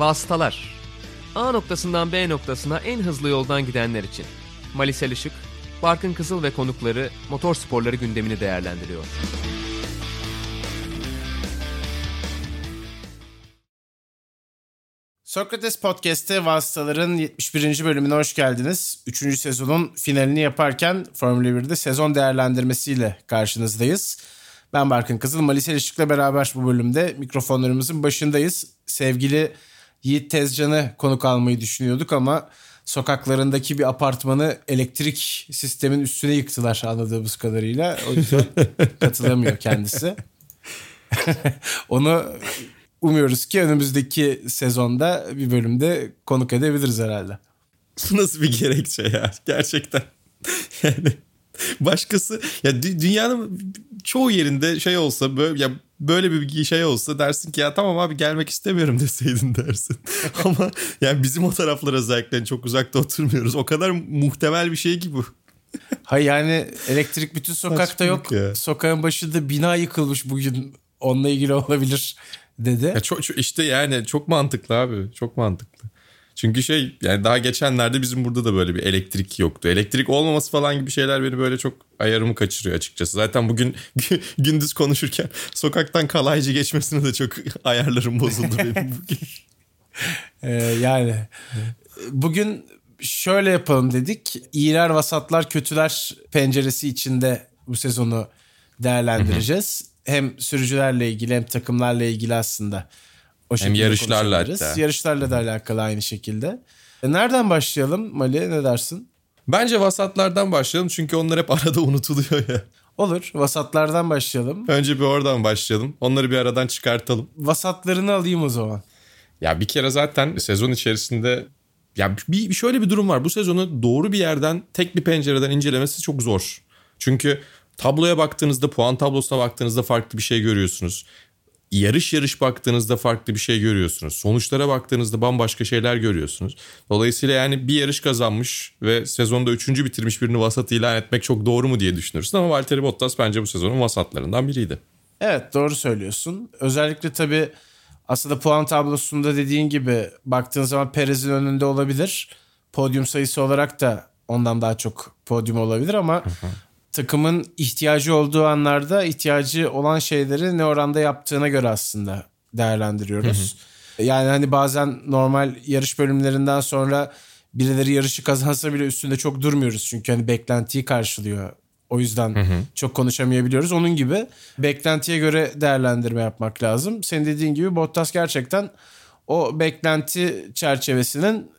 Vasıtalar A noktasından B noktasına en hızlı yoldan gidenler için. Malisel Işık, Barkın Kızıl ve konukları motor sporları gündemini değerlendiriyor. Sokrates Podcast'te Vasıtaların 71. bölümüne hoş geldiniz. 3. sezonun finalini yaparken Formula 1'de sezon değerlendirmesiyle karşınızdayız. Ben Barkın Kızıl, Malisel Işık'la beraber bu bölümde mikrofonlarımızın başındayız. Sevgili Yiğit Tezcan'ı konuk almayı düşünüyorduk ama sokaklarındaki bir apartmanı elektrik sistemin üstüne yıktılar anladığımız kadarıyla. O yüzden katılamıyor kendisi. Onu umuyoruz ki önümüzdeki sezonda bir bölümde konuk edebiliriz herhalde. Bu nasıl bir gerekçe ya gerçekten. Yani başkası ya dünyanın çoğu yerinde şey olsa böyle ya böyle bir şey olsa dersin ki ya tamam abi gelmek istemiyorum deseydin dersin. Ama yani bizim o taraflar özellikle çok uzakta oturmuyoruz. O kadar muhtemel bir şey ki bu. Hayır yani elektrik bütün sokakta yok. Ya. Sokağın başında bina yıkılmış bugün. Onunla ilgili olabilir dedi. Ya çok, çok işte yani çok mantıklı abi. Çok mantıklı. Çünkü şey yani daha geçenlerde bizim burada da böyle bir elektrik yoktu. Elektrik olmaması falan gibi şeyler beni böyle çok ayarımı kaçırıyor açıkçası. Zaten bugün gündüz konuşurken sokaktan kalaycı geçmesine de çok ayarlarım bozuldu benim bugün. ee, yani bugün şöyle yapalım dedik. İyiler vasatlar kötüler penceresi içinde bu sezonu değerlendireceğiz. hem sürücülerle ilgili hem takımlarla ilgili aslında o Hem yarışlarla hatta. Yarışlarla da alakalı aynı şekilde. E, nereden başlayalım Mali ne dersin? Bence vasatlardan başlayalım çünkü onlar hep arada unutuluyor ya. Olur. Vasatlardan başlayalım. Önce bir oradan başlayalım. Onları bir aradan çıkartalım. Vasatlarını alayım o zaman. Ya bir kere zaten sezon içerisinde ya bir şöyle bir durum var. Bu sezonu doğru bir yerden tek bir pencereden incelemesi çok zor. Çünkü tabloya baktığınızda, puan tablosuna baktığınızda farklı bir şey görüyorsunuz yarış yarış baktığınızda farklı bir şey görüyorsunuz. Sonuçlara baktığınızda bambaşka şeyler görüyorsunuz. Dolayısıyla yani bir yarış kazanmış ve sezonda üçüncü bitirmiş birini vasat ilan etmek çok doğru mu diye düşünürsün. Ama Valtteri Bottas bence bu sezonun vasatlarından biriydi. Evet doğru söylüyorsun. Özellikle tabii aslında puan tablosunda dediğin gibi baktığın zaman Perez'in önünde olabilir. Podyum sayısı olarak da ondan daha çok podyum olabilir ama takımın ihtiyacı olduğu anlarda ihtiyacı olan şeyleri ne oranda yaptığına göre aslında değerlendiriyoruz. Hı hı. Yani hani bazen normal yarış bölümlerinden sonra birileri yarışı kazansa bile üstünde çok durmuyoruz. Çünkü hani beklentiyi karşılıyor. O yüzden hı hı. çok konuşamayabiliyoruz. Onun gibi beklentiye göre değerlendirme yapmak lazım. Senin dediğin gibi Bottas gerçekten o beklenti çerçevesinin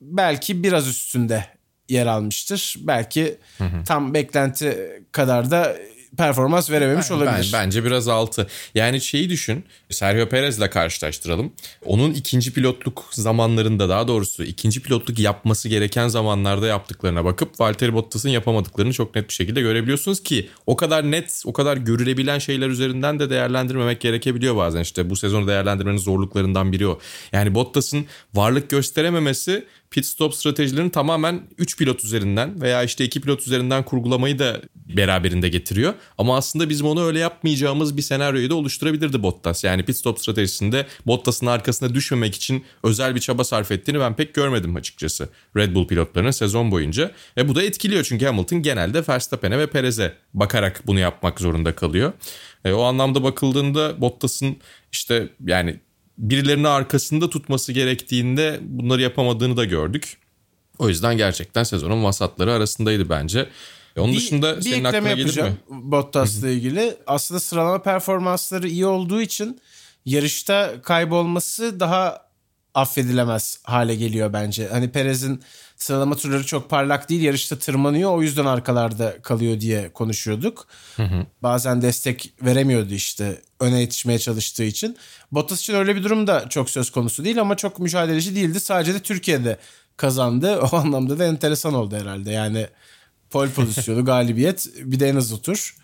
belki biraz üstünde yer almıştır. Belki hı hı. tam beklenti kadar da performans verememiş ben, olabilir. Ben, bence biraz altı. Yani şeyi düşün. Sergio Perez'le karşılaştıralım. Onun ikinci pilotluk zamanlarında daha doğrusu ikinci pilotluk yapması gereken zamanlarda yaptıklarına bakıp Valtteri Bottas'ın yapamadıklarını çok net bir şekilde görebiliyorsunuz ki o kadar net, o kadar görülebilen şeyler üzerinden de değerlendirmemek gerekebiliyor bazen. İşte bu sezonu değerlendirmenin zorluklarından biri o. Yani Bottas'ın varlık gösterememesi pit stop stratejilerini tamamen 3 pilot üzerinden veya işte 2 pilot üzerinden kurgulamayı da beraberinde getiriyor. Ama aslında bizim onu öyle yapmayacağımız bir senaryoyu da oluşturabilirdi Bottas. Yani pit stop stratejisinde Bottas'ın arkasına düşmemek için özel bir çaba sarf ettiğini ben pek görmedim açıkçası. Red Bull pilotlarının sezon boyunca. Ve bu da etkiliyor çünkü Hamilton genelde Verstappen'e ve Perez'e bakarak bunu yapmak zorunda kalıyor. E, o anlamda bakıldığında Bottas'ın işte yani birilerini arkasında tutması gerektiğinde bunları yapamadığını da gördük. O yüzden gerçekten sezonun vasatları arasındaydı bence. E, onun bir, dışında bir senin aklına gelir mi? Bottas'la ilgili. Aslında sıralama performansları iyi olduğu için yarışta kaybolması daha affedilemez hale geliyor bence. Hani Perez'in sıralama turları çok parlak değil. Yarışta tırmanıyor. O yüzden arkalarda kalıyor diye konuşuyorduk. Hı hı. Bazen destek veremiyordu işte öne yetişmeye çalıştığı için. Bottas için öyle bir durum da çok söz konusu değil ama çok mücadeleci değildi. Sadece de Türkiye'de kazandı. O anlamda da enteresan oldu herhalde. Yani pole pozisyonu, galibiyet bir de en hızlı tur.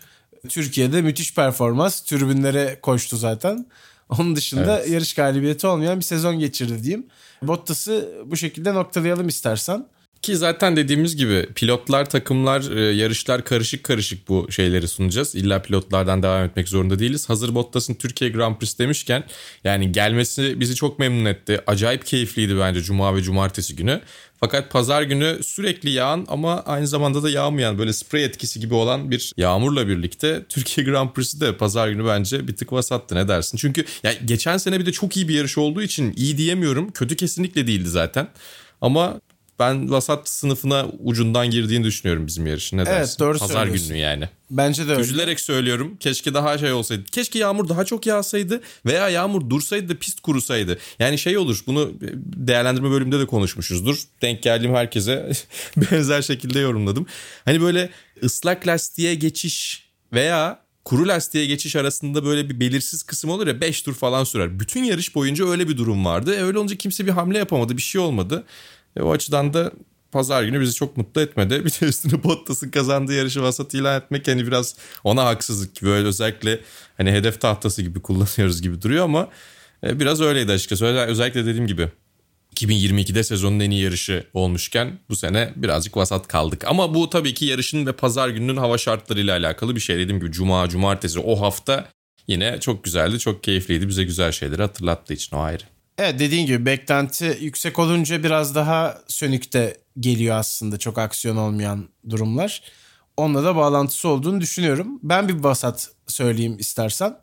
Türkiye'de müthiş performans. Tribünlere koştu zaten. Onun dışında evet. yarış galibiyeti olmayan bir sezon geçirdi diyeyim. Bottas'ı bu şekilde noktalayalım istersen. Ki zaten dediğimiz gibi pilotlar, takımlar, e, yarışlar karışık karışık bu şeyleri sunacağız. İlla pilotlardan devam etmek zorunda değiliz. Hazır Bottas'ın Türkiye Grand Prix demişken yani gelmesi bizi çok memnun etti. Acayip keyifliydi bence Cuma ve Cumartesi günü. Fakat pazar günü sürekli yağan ama aynı zamanda da yağmayan böyle sprey etkisi gibi olan bir yağmurla birlikte Türkiye Grand Prix'si de pazar günü bence bir tık vasattı ne dersin? Çünkü ya geçen sene bir de çok iyi bir yarış olduğu için iyi diyemiyorum. Kötü kesinlikle değildi zaten. Ama ben vasat sınıfına ucundan girdiğini düşünüyorum bizim yarışın. Ne Evet, dersin? doğru Pazar günü yani. Bence de öyle. Üzülerek söylüyorum. Keşke daha şey olsaydı. Keşke yağmur daha çok yağsaydı veya yağmur dursaydı da pist kurusaydı. Yani şey olur. Bunu değerlendirme bölümünde de konuşmuşuzdur. Denk geldiğim herkese benzer şekilde yorumladım. Hani böyle ıslak lastiğe geçiş veya kuru lastiğe geçiş arasında böyle bir belirsiz kısım olur ya 5 tur falan sürer. Bütün yarış boyunca öyle bir durum vardı. E öyle olunca kimse bir hamle yapamadı. Bir şey olmadı. E o açıdan da pazar günü bizi çok mutlu etmedi. Bir de üstüne Bottas'ın kazandığı yarışı vasat ilan etmek hani biraz ona haksızlık gibi. Böyle özellikle hani hedef tahtası gibi kullanıyoruz gibi duruyor ama e, biraz öyleydi açıkçası. Özel- Özellikle dediğim gibi 2022'de sezonun en iyi yarışı olmuşken bu sene birazcık vasat kaldık. Ama bu tabii ki yarışın ve pazar gününün hava şartlarıyla alakalı bir şey. Dediğim gibi cuma, cumartesi o hafta yine çok güzeldi, çok keyifliydi. Bize güzel şeyleri hatırlattığı için o ayrı. Evet dediğin gibi beklenti yüksek olunca biraz daha sönükte geliyor aslında çok aksiyon olmayan durumlar. Onunla da bağlantısı olduğunu düşünüyorum. Ben bir vasat söyleyeyim istersen.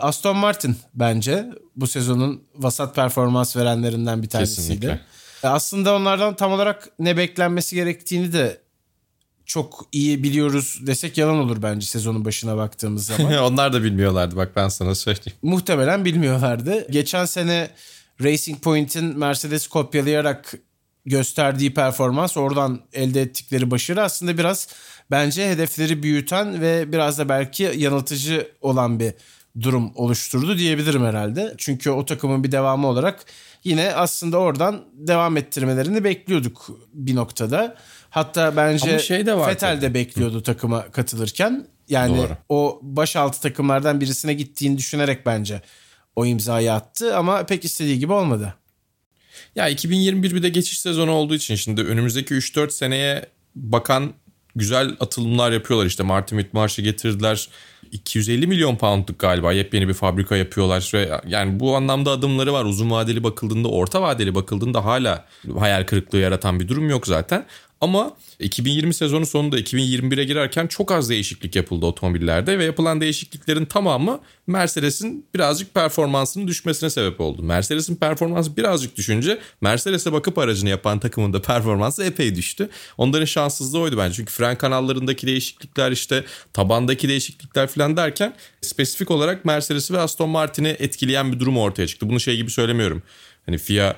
Aston Martin bence bu sezonun vasat performans verenlerinden bir tanesiydi. Kesinlikle. E, Aslında onlardan tam olarak ne beklenmesi gerektiğini de çok iyi biliyoruz desek yalan olur bence sezonun başına baktığımız zaman. Onlar da bilmiyorlardı bak ben sana söyleyeyim. Muhtemelen bilmiyorlardı. Geçen sene Racing Point'in Mercedes kopyalayarak gösterdiği performans, oradan elde ettikleri başarı aslında biraz bence hedefleri büyüten ve biraz da belki yanıltıcı olan bir durum oluşturdu diyebilirim herhalde. Çünkü o takımın bir devamı olarak yine aslında oradan devam ettirmelerini bekliyorduk bir noktada. Hatta bence Ama şey de var tabii. de bekliyordu takıma katılırken. Yani Doğru. o başaltı takımlardan birisine gittiğini düşünerek bence o imzayı attı ama pek istediği gibi olmadı. Ya 2021 bir de geçiş sezonu olduğu için şimdi önümüzdeki 3-4 seneye bakan güzel atılımlar yapıyorlar. İşte Martin Whitmarsh'ı getirdiler. 250 milyon poundluk galiba yepyeni bir fabrika yapıyorlar. Ve yani bu anlamda adımları var. Uzun vadeli bakıldığında, orta vadeli bakıldığında hala hayal kırıklığı yaratan bir durum yok zaten. Ama 2020 sezonu sonunda 2021'e girerken çok az değişiklik yapıldı otomobillerde ve yapılan değişikliklerin tamamı Mercedes'in birazcık performansının düşmesine sebep oldu. Mercedes'in performansı birazcık düşünce Mercedes'e bakıp aracını yapan takımın da performansı epey düştü. Onların şanssızlığı oydu bence. Çünkü fren kanallarındaki değişiklikler işte tabandaki değişiklikler falan derken spesifik olarak Mercedes'i ve Aston Martin'i etkileyen bir durum ortaya çıktı. Bunu şey gibi söylemiyorum. Hani FIA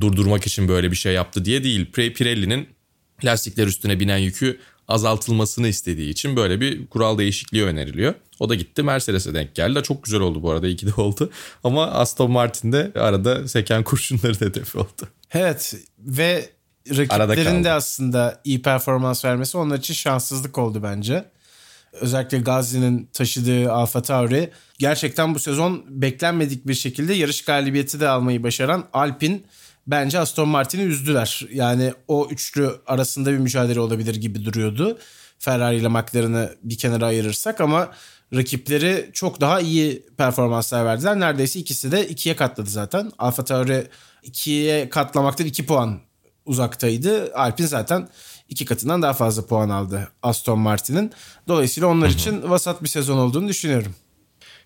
durdurmak için böyle bir şey yaptı diye değil. Pirelli'nin lastikler üstüne binen yükü azaltılmasını istediği için böyle bir kural değişikliği öneriliyor. O da gitti Mercedes'e denk geldi. Çok güzel oldu bu arada iyi ki de oldu. Ama Aston Martin'de arada seken kurşunları da hedefi oldu. Evet ve rakiplerin de aslında iyi performans vermesi onlar için şanssızlık oldu bence. Özellikle Gazi'nin taşıdığı Alfa Tauri gerçekten bu sezon beklenmedik bir şekilde yarış galibiyeti de almayı başaran Alpine bence Aston Martin'i üzdüler. Yani o üçlü arasında bir mücadele olabilir gibi duruyordu. Ferrari ile McLaren'ı bir kenara ayırırsak ama rakipleri çok daha iyi performanslar verdiler. Neredeyse ikisi de ikiye katladı zaten. Alfa Tauri ikiye katlamaktan iki puan uzaktaydı. Alpine zaten iki katından daha fazla puan aldı Aston Martin'in. Dolayısıyla onlar için vasat bir sezon olduğunu düşünüyorum.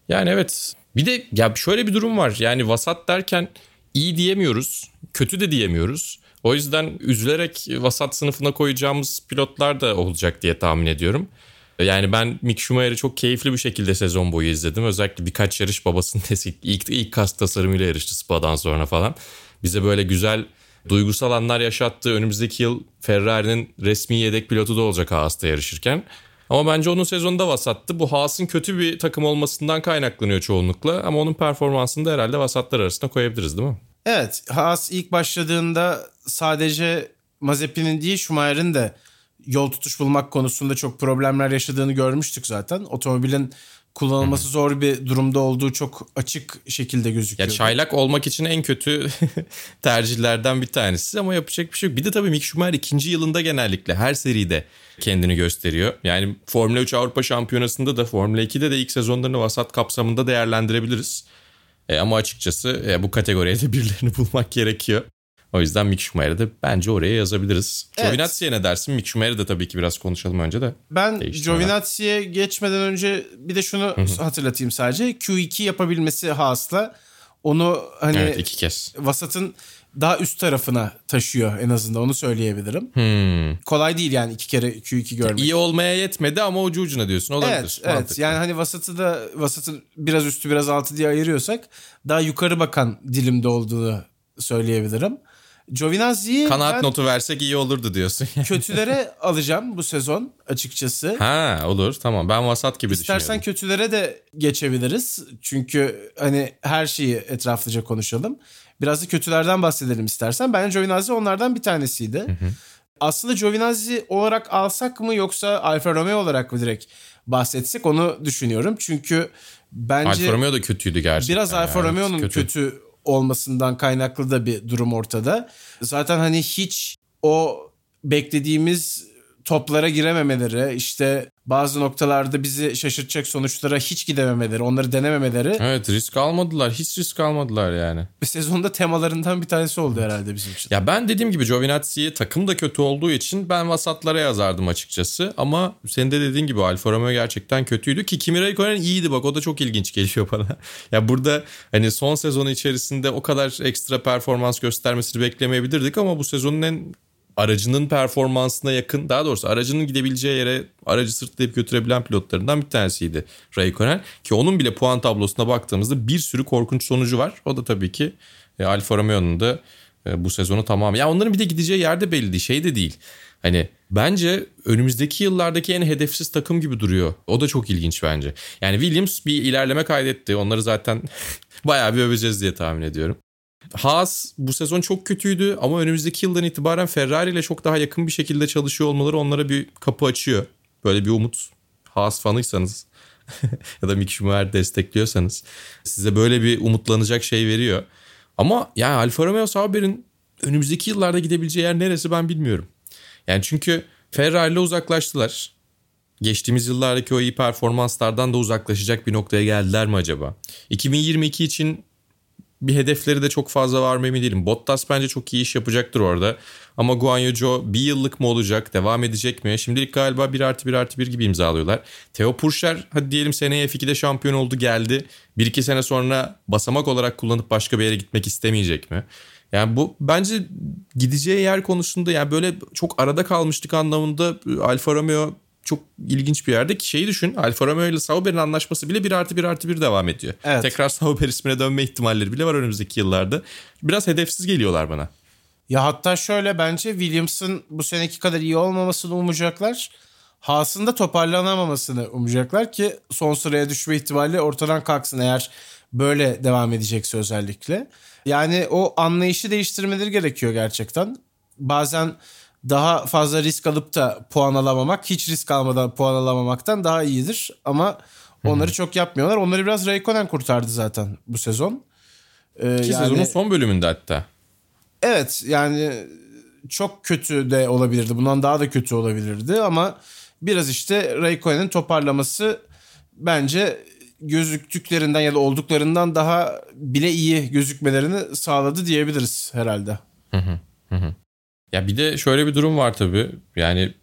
Yani evet. Bir de ya şöyle bir durum var. Yani vasat derken iyi diyemiyoruz. Kötü de diyemiyoruz. O yüzden üzülerek vasat sınıfına koyacağımız pilotlar da olacak diye tahmin ediyorum. Yani ben Mick Schumacher'i çok keyifli bir şekilde sezon boyu izledim. Özellikle birkaç yarış babasının ilk, ilk kask tasarımıyla yarıştı Spa'dan sonra falan. Bize böyle güzel duygusal anlar yaşattığı önümüzdeki yıl Ferrari'nin resmi yedek pilotu da olacak Haas'ta yarışırken. Ama bence onun sezonunda vasattı. Bu Haas'ın kötü bir takım olmasından kaynaklanıyor çoğunlukla. Ama onun performansını da herhalde vasatlar arasında koyabiliriz değil mi? Evet Haas ilk başladığında sadece Mazepin'in değil Schumacher'in de yol tutuş bulmak konusunda çok problemler yaşadığını görmüştük zaten. Otomobilin kullanılması zor bir durumda olduğu çok açık şekilde Ya gözüküyor. çaylak olmak için en kötü tercihlerden bir tanesi ama yapacak bir şey yok. Bir de tabii Mick Schumacher ikinci yılında genellikle her seride kendini gösteriyor. Yani Formula 3 Avrupa Şampiyonası'nda da Formula 2'de de ilk sezonlarını vasat kapsamında değerlendirebiliriz. E, ama açıkçası e, bu kategoriye de birilerini bulmak gerekiyor. O yüzden Mick Schumacher'ı da bence oraya yazabiliriz. Evet. Giovinazzi'ye ne dersin? Mick Schumacher'ı da tabii ki biraz konuşalım önce de. Ben. Giovinazzi'ye geçmeden önce bir de şunu hatırlatayım sadece. Q2 yapabilmesi Haas'la onu hani Evet iki kez. vasatın daha üst tarafına taşıyor en azından onu söyleyebilirim. Hmm. Kolay değil yani iki kere Q2 görmek. İyi olmaya yetmedi ama ucu ucuna diyorsun. Olabilir. Evet, evet. Mantıklı. Yani hani vasatı da vasatın biraz üstü biraz altı diye ayırıyorsak daha yukarı bakan dilimde olduğunu söyleyebilirim. Giovinazzi'yi Kanaat ben notu versek iyi olurdu diyorsun. kötülere alacağım bu sezon açıkçası. ha olur tamam ben vasat gibi İstersen düşünüyorum. kötülere de geçebiliriz. Çünkü hani her şeyi etraflıca konuşalım. Biraz da kötülerden bahsedelim istersen. Bence Giovinazzi onlardan bir tanesiydi. Aslında Giovinazzi olarak alsak mı yoksa Alfa Romeo olarak mı direkt bahsetsek onu düşünüyorum. Çünkü bence Alfa Romeo da kötüydü gerçekten. biraz Alfa yani. Romeo'nun Evet, kötü. olmasından kaynaklı da bir durum ortada. Zaten hani hiç o beklediğimiz toplara girememeleri, işte bazı noktalarda bizi şaşırtacak sonuçlara hiç gidememeleri, onları denememeleri Evet risk almadılar. Hiç risk almadılar yani. bir sezonda temalarından bir tanesi oldu herhalde bizim için. Ya ben dediğim gibi Giovinazzi'yi takım da kötü olduğu için ben vasatlara yazardım açıkçası. Ama senin de dediğin gibi Alfa Romeo gerçekten kötüydü ki Kimi Räikkönen iyiydi bak o da çok ilginç geliyor bana. ya burada hani son sezonu içerisinde o kadar ekstra performans göstermesini beklemeyebilirdik ama bu sezonun en aracının performansına yakın daha doğrusu aracının gidebileceği yere aracı sırtlayıp götürebilen pilotlarından bir tanesiydi Raikkonen. Ki onun bile puan tablosuna baktığımızda bir sürü korkunç sonucu var. O da tabii ki e, Alfa Romeo'nun da e, bu sezonu tamam. Ya onların bir de gideceği yerde belli değil. Şey de değil. Hani bence önümüzdeki yıllardaki en hedefsiz takım gibi duruyor. O da çok ilginç bence. Yani Williams bir ilerleme kaydetti. Onları zaten bayağı bir öveceğiz diye tahmin ediyorum. Haas bu sezon çok kötüydü ama önümüzdeki yıldan itibaren Ferrari ile çok daha yakın bir şekilde çalışıyor olmaları onlara bir kapı açıyor. Böyle bir umut. Haas fanıysanız ya da Mick Schumacher destekliyorsanız size böyle bir umutlanacak şey veriyor. Ama yani Alfa Romeo Sauber'in önümüzdeki yıllarda gidebileceği yer neresi ben bilmiyorum. Yani çünkü Ferrari ile uzaklaştılar. Geçtiğimiz yıllardaki o iyi performanslardan da uzaklaşacak bir noktaya geldiler mi acaba? 2022 için bir hedefleri de çok fazla var mı emin değilim. Bottas bence çok iyi iş yapacaktır orada. Ama Guan Yu Zhou bir yıllık mı olacak? Devam edecek mi? Şimdilik galiba 1 artı 1 artı 1 gibi imzalıyorlar. Theo Purcher hadi diyelim seneye F2'de şampiyon oldu geldi. 1-2 sene sonra basamak olarak kullanıp başka bir yere gitmek istemeyecek mi? Yani bu bence gideceği yer konusunda yani böyle çok arada kalmıştık anlamında Alfa Romeo çok ilginç bir yerde ki şeyi düşün Alfa Romeo ile Sauber'in anlaşması bile 1 artı 1 artı 1 devam ediyor. Evet. Tekrar Sauber ismine dönme ihtimalleri bile var önümüzdeki yıllarda. Biraz hedefsiz geliyorlar bana. Ya hatta şöyle bence Williams'ın bu seneki kadar iyi olmamasını umacaklar. Haas'ın da toparlanamamasını umacaklar ki son sıraya düşme ihtimali ortadan kalksın eğer böyle devam edecekse özellikle. Yani o anlayışı değiştirmeleri gerekiyor gerçekten. Bazen daha fazla risk alıp da puan alamamak hiç risk almadan puan alamamaktan daha iyidir. Ama onları çok yapmıyorlar. Onları biraz Raikkonen kurtardı zaten bu sezon. Ee, Ki yani- sezonun son bölümünde hatta. Evet yani çok kötü de olabilirdi. Bundan daha da kötü olabilirdi ama biraz işte Raikkonen'in toparlaması bence gözüktüklerinden ya da olduklarından daha bile iyi gözükmelerini sağladı diyebiliriz herhalde. Ya bir de şöyle bir durum var tabii. Yani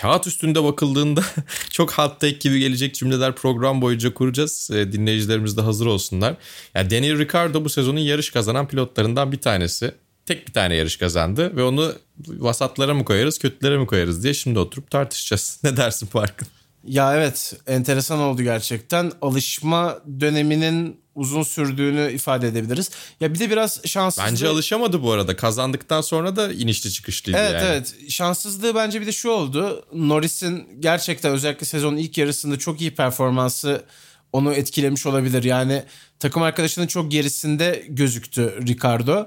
kağıt üstünde bakıldığında çok hot take gibi gelecek cümleler program boyunca kuracağız. E, dinleyicilerimiz de hazır olsunlar. Ya Daniel Ricciardo bu sezonun yarış kazanan pilotlarından bir tanesi. Tek bir tane yarış kazandı ve onu vasatlara mı koyarız, kötülere mi koyarız diye şimdi oturup tartışacağız. Ne dersin Farkın? Ya evet enteresan oldu gerçekten. Alışma döneminin uzun sürdüğünü ifade edebiliriz. Ya bir de biraz şanssızlığı... Bence alışamadı bu arada. Kazandıktan sonra da inişli çıkışlıydı Evet yani. evet. Şanssızlığı bence bir de şu oldu. Norris'in gerçekten özellikle sezonun ilk yarısında çok iyi performansı onu etkilemiş olabilir. Yani takım arkadaşının çok gerisinde gözüktü Ricardo.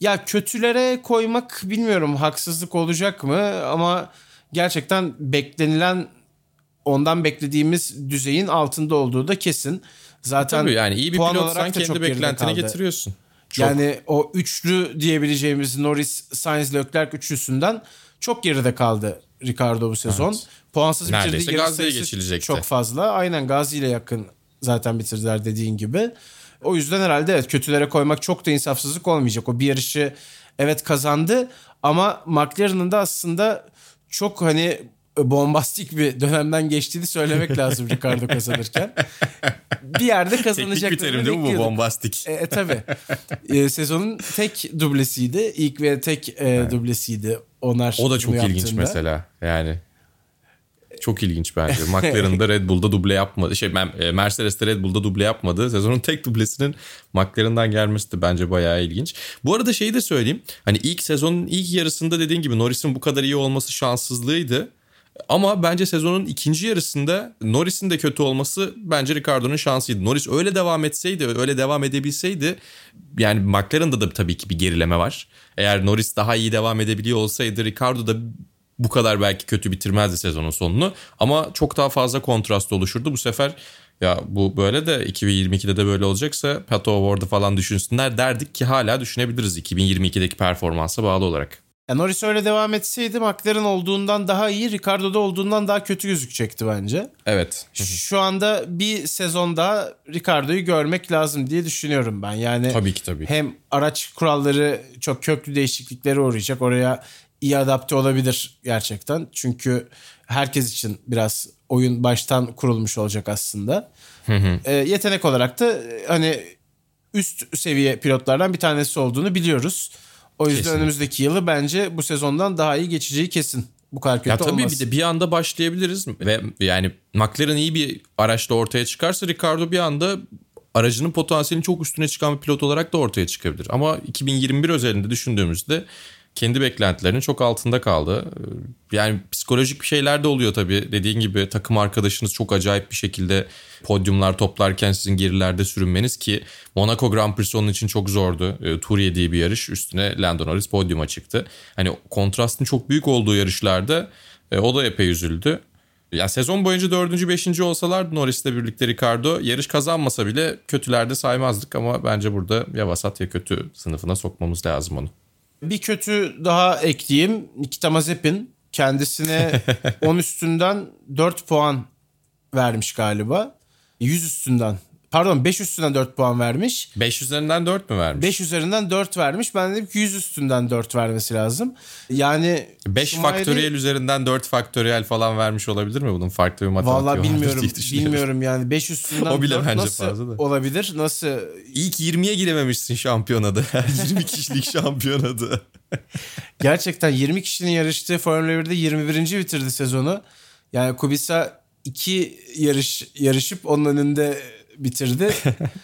Ya kötülere koymak bilmiyorum haksızlık olacak mı ama gerçekten beklenilen ondan beklediğimiz düzeyin altında olduğu da kesin. Zaten Tabii yani iyi bir puan pilotsan kendi beklentini getiriyorsun. Çok. Yani o üçlü diyebileceğimiz Norris, Sainz, Leclerc üçlüsünden çok geride kaldı Ricardo bu sezon. Evet. Puansız Neredeyse bitirdiği yarış sayısı geçilecekti. çok fazla. Aynen Gazi ile yakın zaten bitirdiler dediğin gibi. O yüzden herhalde evet kötülere koymak çok da insafsızlık olmayacak. O bir yarışı evet kazandı ama McLaren'ın da aslında çok hani bombastik bir dönemden geçtiğini söylemek lazım Ricardo kazanırken. Bir yerde Teknik kazanacak. bir terim değil mi bu bombastik? E, e tabi. E, sezonun tek dublesiydi. İlk ve tek e, dublesiydi. Onlar O da çok bunu ilginç yaptığında. mesela. Yani çok ilginç bence. McLaren'da Red Bull'da duble yapmadı. Şey e, Mercedes'te Red Bull'da duble yapmadı. Sezonun tek dublesinin McLaren'dan gelmesi de bence bayağı ilginç. Bu arada şeyi de söyleyeyim. Hani ilk sezonun ilk yarısında dediğin gibi Norris'in bu kadar iyi olması şanssızlığıydı. Ama bence sezonun ikinci yarısında Norris'in de kötü olması bence Ricardo'nun şansıydı. Norris öyle devam etseydi, öyle devam edebilseydi yani McLaren'da da tabii ki bir gerileme var. Eğer Norris daha iyi devam edebiliyor olsaydı Ricardo da bu kadar belki kötü bitirmezdi sezonun sonunu. Ama çok daha fazla kontrast oluşurdu. Bu sefer ya bu böyle de 2022'de de böyle olacaksa Pato Award'ı falan düşünsünler derdik ki hala düşünebiliriz 2022'deki performansa bağlı olarak. Ya Norris öyle devam etseydi McLaren olduğundan daha iyi, Ricardo'da olduğundan daha kötü gözükecekti bence. Evet. Şu anda bir sezon daha Ricardo'yu görmek lazım diye düşünüyorum ben. Yani Tabii ki tabii. hem araç kuralları çok köklü değişikliklere uğrayacak. Oraya iyi adapte olabilir gerçekten. Çünkü herkes için biraz oyun baştan kurulmuş olacak aslında. E, yetenek olarak da hani üst seviye pilotlardan bir tanesi olduğunu biliyoruz. O yüzden Kesinlikle. önümüzdeki yılı bence bu sezondan daha iyi geçeceği kesin. Bu kadar kötü Ya tabii olmaz. bir de bir anda başlayabiliriz ve yani McLaren iyi bir araçla ortaya çıkarsa Ricardo bir anda aracının potansiyelinin çok üstüne çıkan bir pilot olarak da ortaya çıkabilir. Ama 2021 özelinde düşündüğümüzde kendi beklentilerinin çok altında kaldı. Yani psikolojik bir şeyler de oluyor tabii. Dediğin gibi takım arkadaşınız çok acayip bir şekilde podyumlar toplarken sizin gerilerde sürünmeniz ki Monaco Grand Prix onun için çok zordu. E, tur yediği bir yarış üstüne Lando Norris podyuma çıktı. Hani kontrastın çok büyük olduğu yarışlarda e, o da epey üzüldü. Ya sezon boyunca dördüncü, beşinci olsalardı Norris'le birlikte Ricardo yarış kazanmasa bile kötülerde saymazdık ama bence burada ya vasat ya kötü sınıfına sokmamız lazım onu. Bir kötü daha ekleyeyim. Nikita Mazepin kendisine 10 üstünden 4 puan vermiş galiba. 100 üstünden pardon 5 üstünden 4 puan vermiş. 5 üzerinden 4 mü vermiş? 5 üzerinden 4 vermiş. Ben dedim ki 100 üstünden 4 vermesi lazım. Yani 5 Schumacher'i- faktöriyel üzerinden 4 faktöriyel falan vermiş olabilir mi? Bunun farklı bir matematiği Vallahi vardır bilmiyorum. Bilmiyorum yani 5 üstünden O bile 4 bence nasıl fazla da. olabilir? Nasıl İlk 20'ye girememişsin şampiyonada. 20 kişilik şampiyonada. Gerçekten 20 kişinin yarıştığı Formula 1'de 21. bitirdi sezonu. Yani Kubica iki yarış yarışıp onun önünde bitirdi.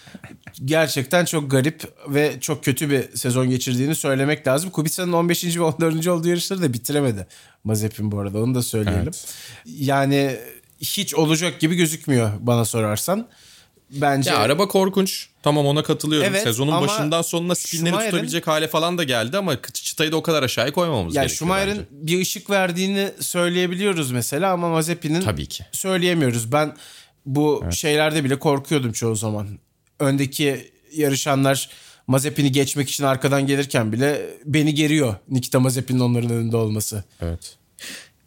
Gerçekten çok garip ve çok kötü bir sezon geçirdiğini söylemek lazım. Kubica'nın 15. ve 14. olduğu yarışları da bitiremedi Mazepin bu arada onu da söyleyelim. Evet. Yani hiç olacak gibi gözükmüyor bana sorarsan. Bence Ya araba korkunç. Tamam ona katılıyorum. Evet, Sezonun başından sonuna spinleri tutabilecek hale falan da geldi ama çıtayı da o kadar aşağıya koymamamız yani gerekiyor Schumacher'in bence. bir ışık verdiğini söyleyebiliyoruz mesela ama Mazepin'in Tabii ki. söyleyemiyoruz. Ben bu şeylerde bile korkuyordum çoğu zaman. Öndeki yarışanlar Mazepin'i geçmek için arkadan gelirken bile beni geriyor Nikita Mazepin'in onların önünde olması. Evet.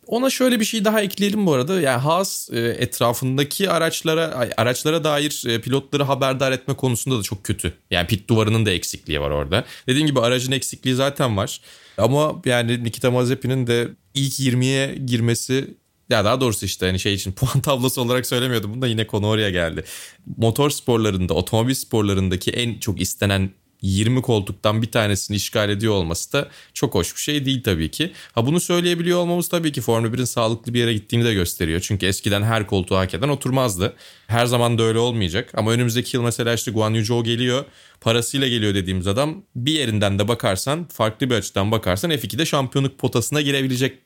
Ona şöyle bir şey daha ekleyelim bu arada. Yani Haas e, etrafındaki araçlara araçlara dair e, pilotları haberdar etme konusunda da çok kötü. Yani pit duvarının da eksikliği var orada. Dediğim gibi aracın eksikliği zaten var. Ama yani Nikita Mazepin'in de ilk 20'ye girmesi ya daha doğrusu işte hani şey için puan tablosu olarak söylemiyordum. Bunu da yine konu oraya geldi. Motor sporlarında, otomobil sporlarındaki en çok istenen 20 koltuktan bir tanesini işgal ediyor olması da çok hoş bir şey değil tabii ki. Ha bunu söyleyebiliyor olmamız tabii ki Formula 1'in sağlıklı bir yere gittiğini de gösteriyor. Çünkü eskiden her koltuğu hak eden oturmazdı. Her zaman da öyle olmayacak. Ama önümüzdeki yıl mesela işte Guan Yu Zhou geliyor. Parasıyla geliyor dediğimiz adam bir yerinden de bakarsan farklı bir açıdan bakarsan F2'de şampiyonluk potasına girebilecek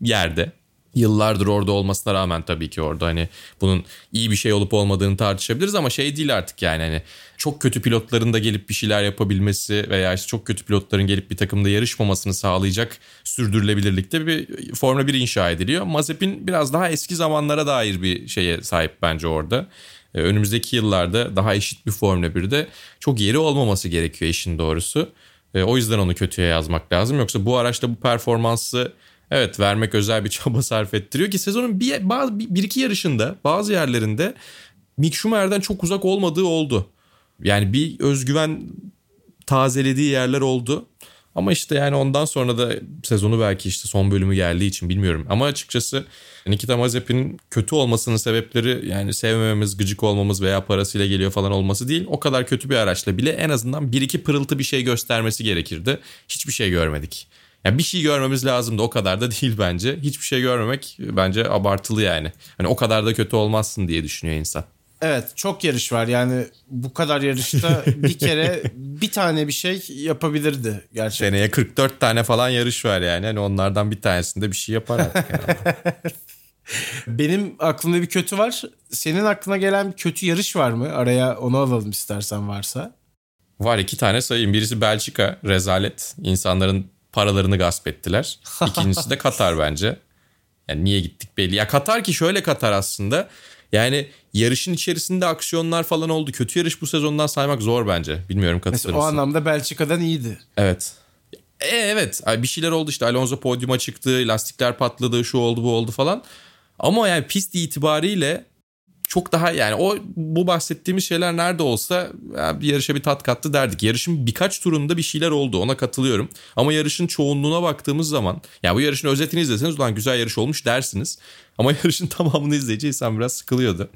yerde. Yıllardır orada olmasına rağmen tabii ki orada hani bunun iyi bir şey olup olmadığını tartışabiliriz ama şey değil artık yani hani çok kötü pilotların da gelip bir şeyler yapabilmesi veya işte çok kötü pilotların gelip bir takımda yarışmamasını sağlayacak sürdürülebilirlikte bir Formula 1 inşa ediliyor. Mazepin biraz daha eski zamanlara dair bir şeye sahip bence orada. Ee, önümüzdeki yıllarda daha eşit bir Formula 1'de çok yeri olmaması gerekiyor işin doğrusu. Ee, o yüzden onu kötüye yazmak lazım. Yoksa bu araçta bu performansı Evet vermek özel bir çaba sarf ettiriyor ki sezonun bir, bazı, bir iki yarışında bazı yerlerinde Mick Schumacher'den çok uzak olmadığı oldu. Yani bir özgüven tazelediği yerler oldu. Ama işte yani ondan sonra da sezonu belki işte son bölümü geldiği için bilmiyorum. Ama açıkçası Nikita Mazepin'in kötü olmasının sebepleri yani sevmememiz, gıcık olmamız veya parasıyla geliyor falan olması değil. O kadar kötü bir araçla bile en azından bir iki pırıltı bir şey göstermesi gerekirdi. Hiçbir şey görmedik. Yani bir şey görmemiz lazımdı o kadar da değil bence. Hiçbir şey görmemek bence abartılı yani. Hani o kadar da kötü olmazsın diye düşünüyor insan. Evet çok yarış var yani bu kadar yarışta bir kere bir tane bir şey yapabilirdi gerçekten. Seneye 44 tane falan yarış var yani hani onlardan bir tanesinde bir şey yapar artık yani. Benim aklımda bir kötü var. Senin aklına gelen bir kötü yarış var mı? Araya onu alalım istersen varsa. Var iki tane sayayım. Birisi Belçika rezalet. İnsanların paralarını gasp ettiler. İkincisi de Katar bence. Yani niye gittik belli. Ya Katar ki şöyle Katar aslında. Yani yarışın içerisinde aksiyonlar falan oldu. Kötü yarış bu sezondan saymak zor bence. Bilmiyorum katılır Mesela o anlamda Belçika'dan iyiydi. Evet. E, evet bir şeyler oldu işte Alonso podyuma çıktı lastikler patladı şu oldu bu oldu falan. Ama yani pist itibariyle çok daha yani o bu bahsettiğimiz şeyler nerede olsa bir yarışa bir tat kattı derdik. Yarışın birkaç turunda bir şeyler oldu ona katılıyorum. Ama yarışın çoğunluğuna baktığımız zaman ya bu yarışın özetini izleseniz ulan güzel yarış olmuş dersiniz. Ama yarışın tamamını izleyince insan biraz sıkılıyordu.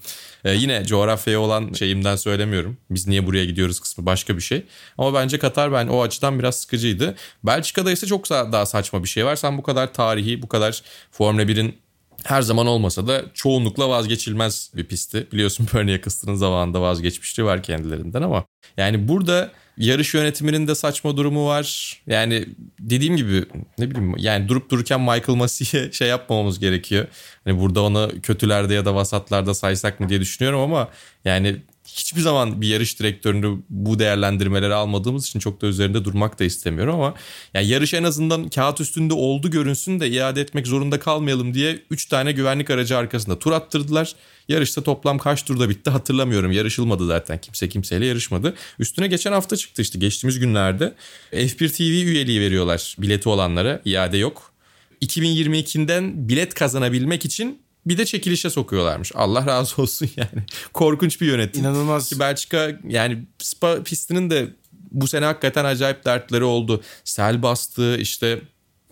Ee, yine coğrafyaya olan şeyimden söylemiyorum. Biz niye buraya gidiyoruz kısmı başka bir şey. Ama bence Katar ben o açıdan biraz sıkıcıydı. Belçika'da ise çok daha saçma bir şey var. Sen bu kadar tarihi, bu kadar Formula 1'in her zaman olmasa da çoğunlukla vazgeçilmez bir pistti. Biliyorsun Bernie Eccleston'ın zamanında vazgeçmişliği var kendilerinden ama yani burada yarış yönetiminin de saçma durumu var. Yani dediğim gibi ne bileyim yani durup dururken Michael Massey'e şey yapmamamız gerekiyor. Hani burada onu kötülerde ya da vasatlarda saysak mı diye düşünüyorum ama yani hiçbir zaman bir yarış direktörünü bu değerlendirmeleri almadığımız için çok da üzerinde durmak da istemiyorum ama yani yarış en azından kağıt üstünde oldu görünsün de iade etmek zorunda kalmayalım diye 3 tane güvenlik aracı arkasında tur attırdılar. Yarışta toplam kaç turda bitti hatırlamıyorum. Yarışılmadı zaten. Kimse kimseyle yarışmadı. Üstüne geçen hafta çıktı işte geçtiğimiz günlerde. F1 TV üyeliği veriyorlar bileti olanlara. iade yok. 2022'den bilet kazanabilmek için bir de çekilişe sokuyorlarmış. Allah razı olsun yani. Korkunç bir yönetim. İnanılmaz. Ki Belçika yani Spa pistinin de bu sene hakikaten acayip dertleri oldu. Sel bastı işte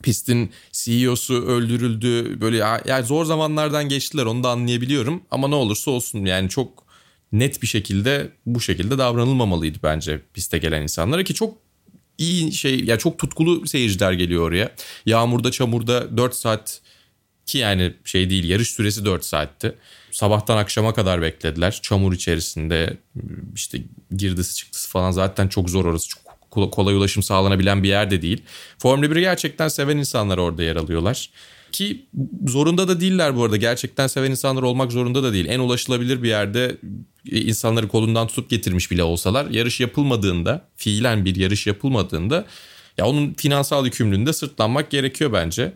pistin CEO'su öldürüldü. Böyle yani zor zamanlardan geçtiler onu da anlayabiliyorum. Ama ne olursa olsun yani çok net bir şekilde bu şekilde davranılmamalıydı bence piste gelen insanlara ki çok iyi şey ya yani çok tutkulu seyirciler geliyor oraya. Yağmurda çamurda 4 saat ki yani şey değil yarış süresi 4 saatti. Sabahtan akşama kadar beklediler. Çamur içerisinde işte girdisi çıktısı falan zaten çok zor orası. Çok kolay ulaşım sağlanabilen bir yer de değil. Formula 1'i gerçekten seven insanlar orada yer alıyorlar. Ki zorunda da değiller bu arada. Gerçekten seven insanlar olmak zorunda da değil. En ulaşılabilir bir yerde insanları kolundan tutup getirmiş bile olsalar yarış yapılmadığında, fiilen bir yarış yapılmadığında ya onun finansal yükümlülüğünde de sırtlanmak gerekiyor bence.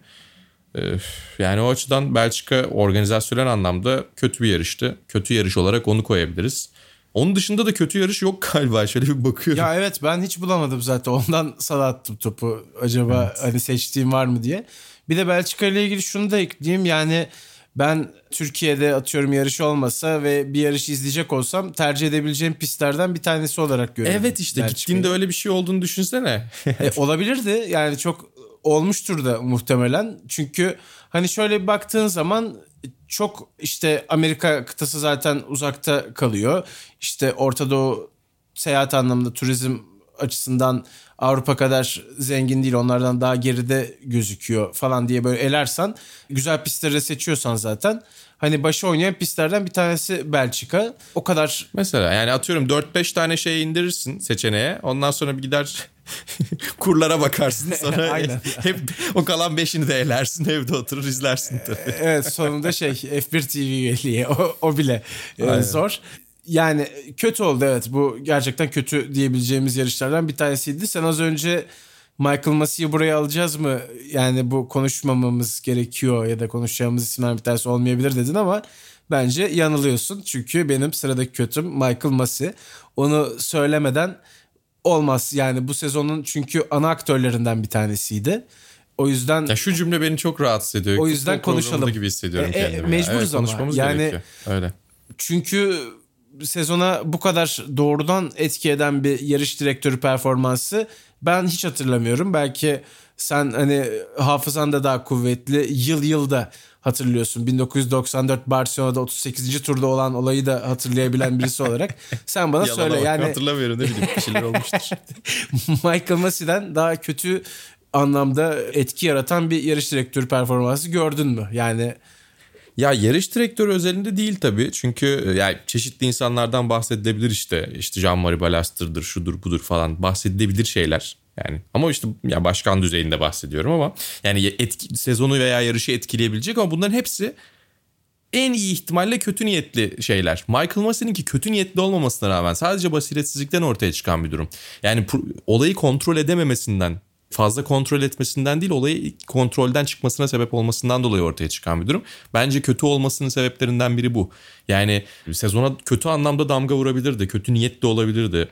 Yani o açıdan Belçika organizasyonel anlamda kötü bir yarıştı. Kötü yarış olarak onu koyabiliriz. Onun dışında da kötü yarış yok galiba. Şöyle bir bakıyorum. Ya evet ben hiç bulamadım zaten. Ondan sana attım topu. Acaba evet. hani seçtiğim var mı diye. Bir de Belçika ile ilgili şunu da ekleyeyim. Yani ben Türkiye'de atıyorum yarış olmasa ve bir yarış izleyecek olsam tercih edebileceğim pistlerden bir tanesi olarak görüyorum. Evet işte Belçika'yı. gittiğinde öyle bir şey olduğunu düşünsene. e, olabilirdi. Yani çok olmuştur da muhtemelen. Çünkü hani şöyle baktığın zaman çok işte Amerika kıtası zaten uzakta kalıyor. İşte Orta Doğu seyahat anlamında turizm açısından Avrupa kadar zengin değil onlardan daha geride gözüküyor falan diye böyle elersen güzel pistleri seçiyorsan zaten hani başı oynayan pistlerden bir tanesi Belçika. O kadar. Mesela yani atıyorum 4-5 tane şey indirirsin seçeneğe ondan sonra bir gider kurlara bakarsın sonra Aynen. hep o kalan beşini de elersin evde oturur izlersin tabii. evet sonunda şey F1 TV üyeliği o, o bile e, zor. Yani kötü oldu evet bu gerçekten kötü diyebileceğimiz yarışlardan bir tanesiydi. Sen az önce Michael Massey'i buraya alacağız mı? Yani bu konuşmamamız gerekiyor ya da konuşacağımız isimler bir tanesi olmayabilir dedin ama bence yanılıyorsun. Çünkü benim sıradaki kötüm Michael Massey. Onu söylemeden olmaz. Yani bu sezonun çünkü ana aktörlerinden bir tanesiydi. O yüzden Ya şu cümle beni çok rahatsız ediyor. O yüzden Futbol konuşalım. gibi hissediyorum E, e, kendimi. ya. mecburuz evet, ama. konuşmamız Yani- gerekiyor. Öyle. Çünkü sezona bu kadar doğrudan etki eden bir yarış direktörü performansı ben hiç hatırlamıyorum. Belki sen hani hafızan da daha kuvvetli yıl yılda hatırlıyorsun. 1994 Barcelona'da 38. turda olan olayı da hatırlayabilen birisi olarak sen bana söyle bak, yani hatırlamıyorum ne bileyim bir şeyler olmuştur. Michael Massey'den daha kötü anlamda etki yaratan bir yarış direktörü performansı gördün mü? Yani Ya yarış direktörü özelinde değil tabii. Çünkü e, yani çeşitli insanlardan bahsedilebilir işte. İşte Jean-Marie Balaster'dır, şudur budur falan bahsedilebilir şeyler. Yani ama işte ya başkan düzeyinde bahsediyorum ama yani etki, sezonu veya yarışı etkileyebilecek ama bunların hepsi en iyi ihtimalle kötü niyetli şeyler. Michael Massey'ninki kötü niyetli olmamasına rağmen sadece basiretsizlikten ortaya çıkan bir durum. Yani olayı kontrol edememesinden, fazla kontrol etmesinden değil olayı kontrolden çıkmasına sebep olmasından dolayı ortaya çıkan bir durum. Bence kötü olmasının sebeplerinden biri bu. Yani sezona kötü anlamda damga vurabilirdi, kötü niyetli olabilirdi.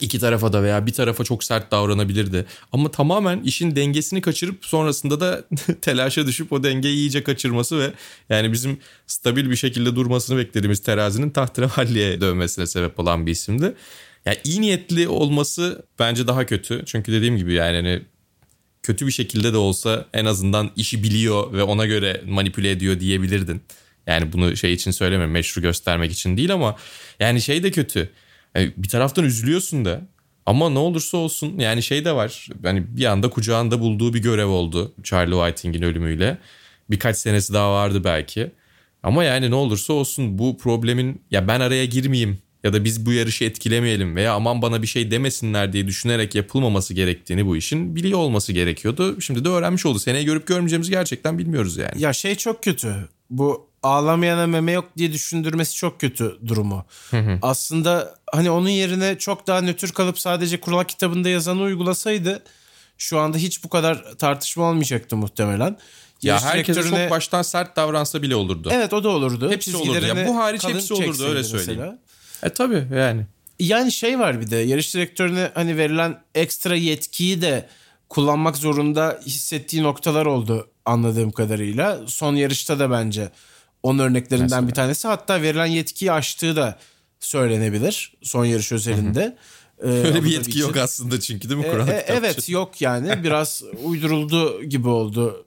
İki tarafa da veya bir tarafa çok sert davranabilirdi. Ama tamamen işin dengesini kaçırıp sonrasında da telaşa düşüp o dengeyi iyice kaçırması ve yani bizim stabil bir şekilde durmasını beklediğimiz terazinin tahterevalliye dönmesine sebep olan bir isimdi. Yani iyi niyetli olması bence daha kötü. Çünkü dediğim gibi yani hani kötü bir şekilde de olsa en azından işi biliyor ve ona göre manipüle ediyor diyebilirdin. Yani bunu şey için söylemiyorum meşru göstermek için değil ama yani şey de kötü. Yani bir taraftan üzülüyorsun da ama ne olursa olsun yani şey de var. Hani bir anda kucağında bulduğu bir görev oldu Charlie Whiting'in ölümüyle. Birkaç senesi daha vardı belki. Ama yani ne olursa olsun bu problemin ya ben araya girmeyeyim ya da biz bu yarışı etkilemeyelim veya aman bana bir şey demesinler diye düşünerek yapılmaması gerektiğini bu işin biliyor olması gerekiyordu. Şimdi de öğrenmiş oldu. Seneye görüp görmeyeceğimizi gerçekten bilmiyoruz yani. Ya şey çok kötü. Bu ağlamayana meme yok diye düşündürmesi çok kötü durumu. Aslında hani onun yerine çok daha nötr kalıp sadece kural kitabında yazanı uygulasaydı şu anda hiç bu kadar tartışma olmayacaktı muhtemelen. Ya Yarış herkese direktörüne- çok baştan sert davransa bile olurdu. Evet o da olurdu. Hepsi olurdu. Ya bu hariç hepsi olurdu, öyle mesela. söyleyeyim. E tabii yani. Yani şey var bir de yarış direktörüne hani verilen ekstra yetkiyi de kullanmak zorunda hissettiği noktalar oldu anladığım kadarıyla. Son yarışta da bence onun örneklerinden Mesela. bir tanesi. Hatta verilen yetkiyi aştığı da söylenebilir son yarış özelinde. Ee, Öyle bir yetki için. yok aslında çünkü değil mi E, Kur'an e, kitapçı? evet yok yani biraz uyduruldu gibi oldu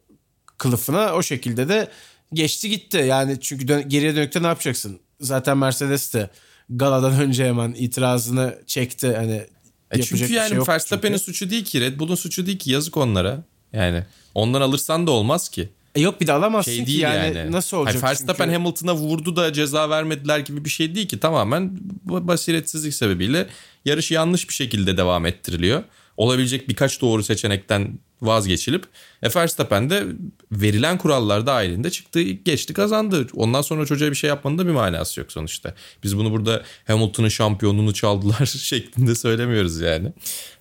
kılıfına o şekilde de geçti gitti yani çünkü dön- geriye dönükte ne yapacaksın zaten Mercedes de galadan önce hemen itirazını çekti hani E çünkü yani şey Verstappen'in suçu değil ki Red Bull'un suçu değil ki yazık onlara. Yani ondan alırsan da olmaz ki. E yok bir de alamazsın Şey ki değil yani, yani. nasıl olacak Hayır, Verstappen çünkü? Hamilton'a vurdu da ceza vermediler gibi bir şey değil ki. Tamamen basiretsizlik sebebiyle yarış yanlış bir şekilde devam ettiriliyor. Olabilecek birkaç doğru seçenekten vazgeçilip e, Verstappen de verilen kurallar dahilinde çıktı, geçti, kazandı. Ondan sonra çocuğa bir şey yapmanın da bir manası yok sonuçta. Biz bunu burada Hamilton'ın şampiyonluğunu çaldılar şeklinde söylemiyoruz yani.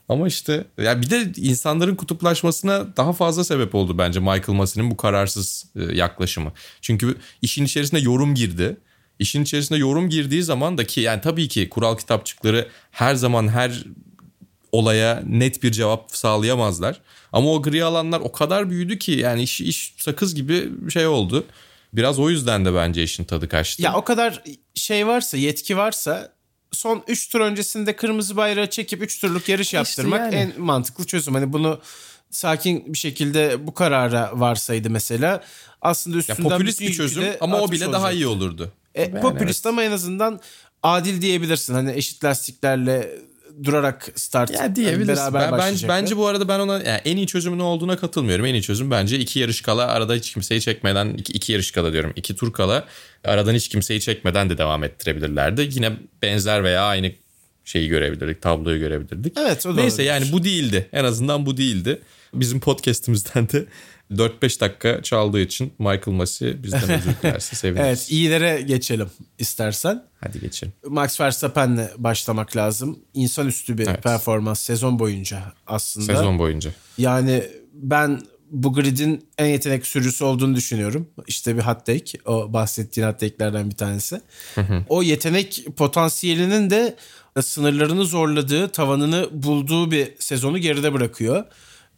Ama işte ya bir de insanların kutuplaşmasına daha fazla sebep oldu bence Michael Massey'nin bu kararsız e, yaklaşımı. Çünkü işin içerisine yorum girdi. İşin içerisine yorum girdiği zaman da ki yani tabii ki kural kitapçıkları her zaman her olaya net bir cevap sağlayamazlar. Ama o gri alanlar o kadar büyüdü ki yani iş, iş sakız gibi şey oldu. Biraz o yüzden de bence işin tadı kaçtı. Ya o kadar şey varsa yetki varsa son 3 tur öncesinde kırmızı bayrağı çekip 3 turluk yarış yaptırmak yani. en mantıklı çözüm. Hani bunu sakin bir şekilde bu karara varsaydı mesela aslında Ya üstünden popülist bütün bir çözüm ama o bile daha olacak. iyi olurdu. E, Yani popülist ama en azından adil diyebilirsin. Hani eşit lastiklerle durarak start Ya diyebilirsin. beraber Ben, başlayacaklar. bence bu arada ben ona yani en iyi çözümün olduğuna katılmıyorum. En iyi çözüm bence iki yarış kala arada hiç kimseyi çekmeden iki, iki yarış kala diyorum. iki tur kala aradan hiç kimseyi çekmeden de devam ettirebilirlerdi. Yine benzer veya aynı şeyi görebilirdik, tabloyu görebilirdik. Evet o da Neyse olabilir. yani bu değildi. En azından bu değildi. Bizim podcast'imizden de 4-5 dakika çaldığı için Michael Masi bizden özür dilerse seviniriz. Evet iyilere geçelim istersen. Hadi geçelim. Max Verstappen'le başlamak lazım. İnsanüstü bir Evet. performans sezon boyunca aslında. Sezon boyunca. Yani ben bu gridin en yetenek sürücüsü olduğunu düşünüyorum. İşte bir hot take. O bahsettiğin hot take'lerden bir tanesi. o yetenek potansiyelinin de sınırlarını zorladığı, tavanını bulduğu bir sezonu geride bırakıyor.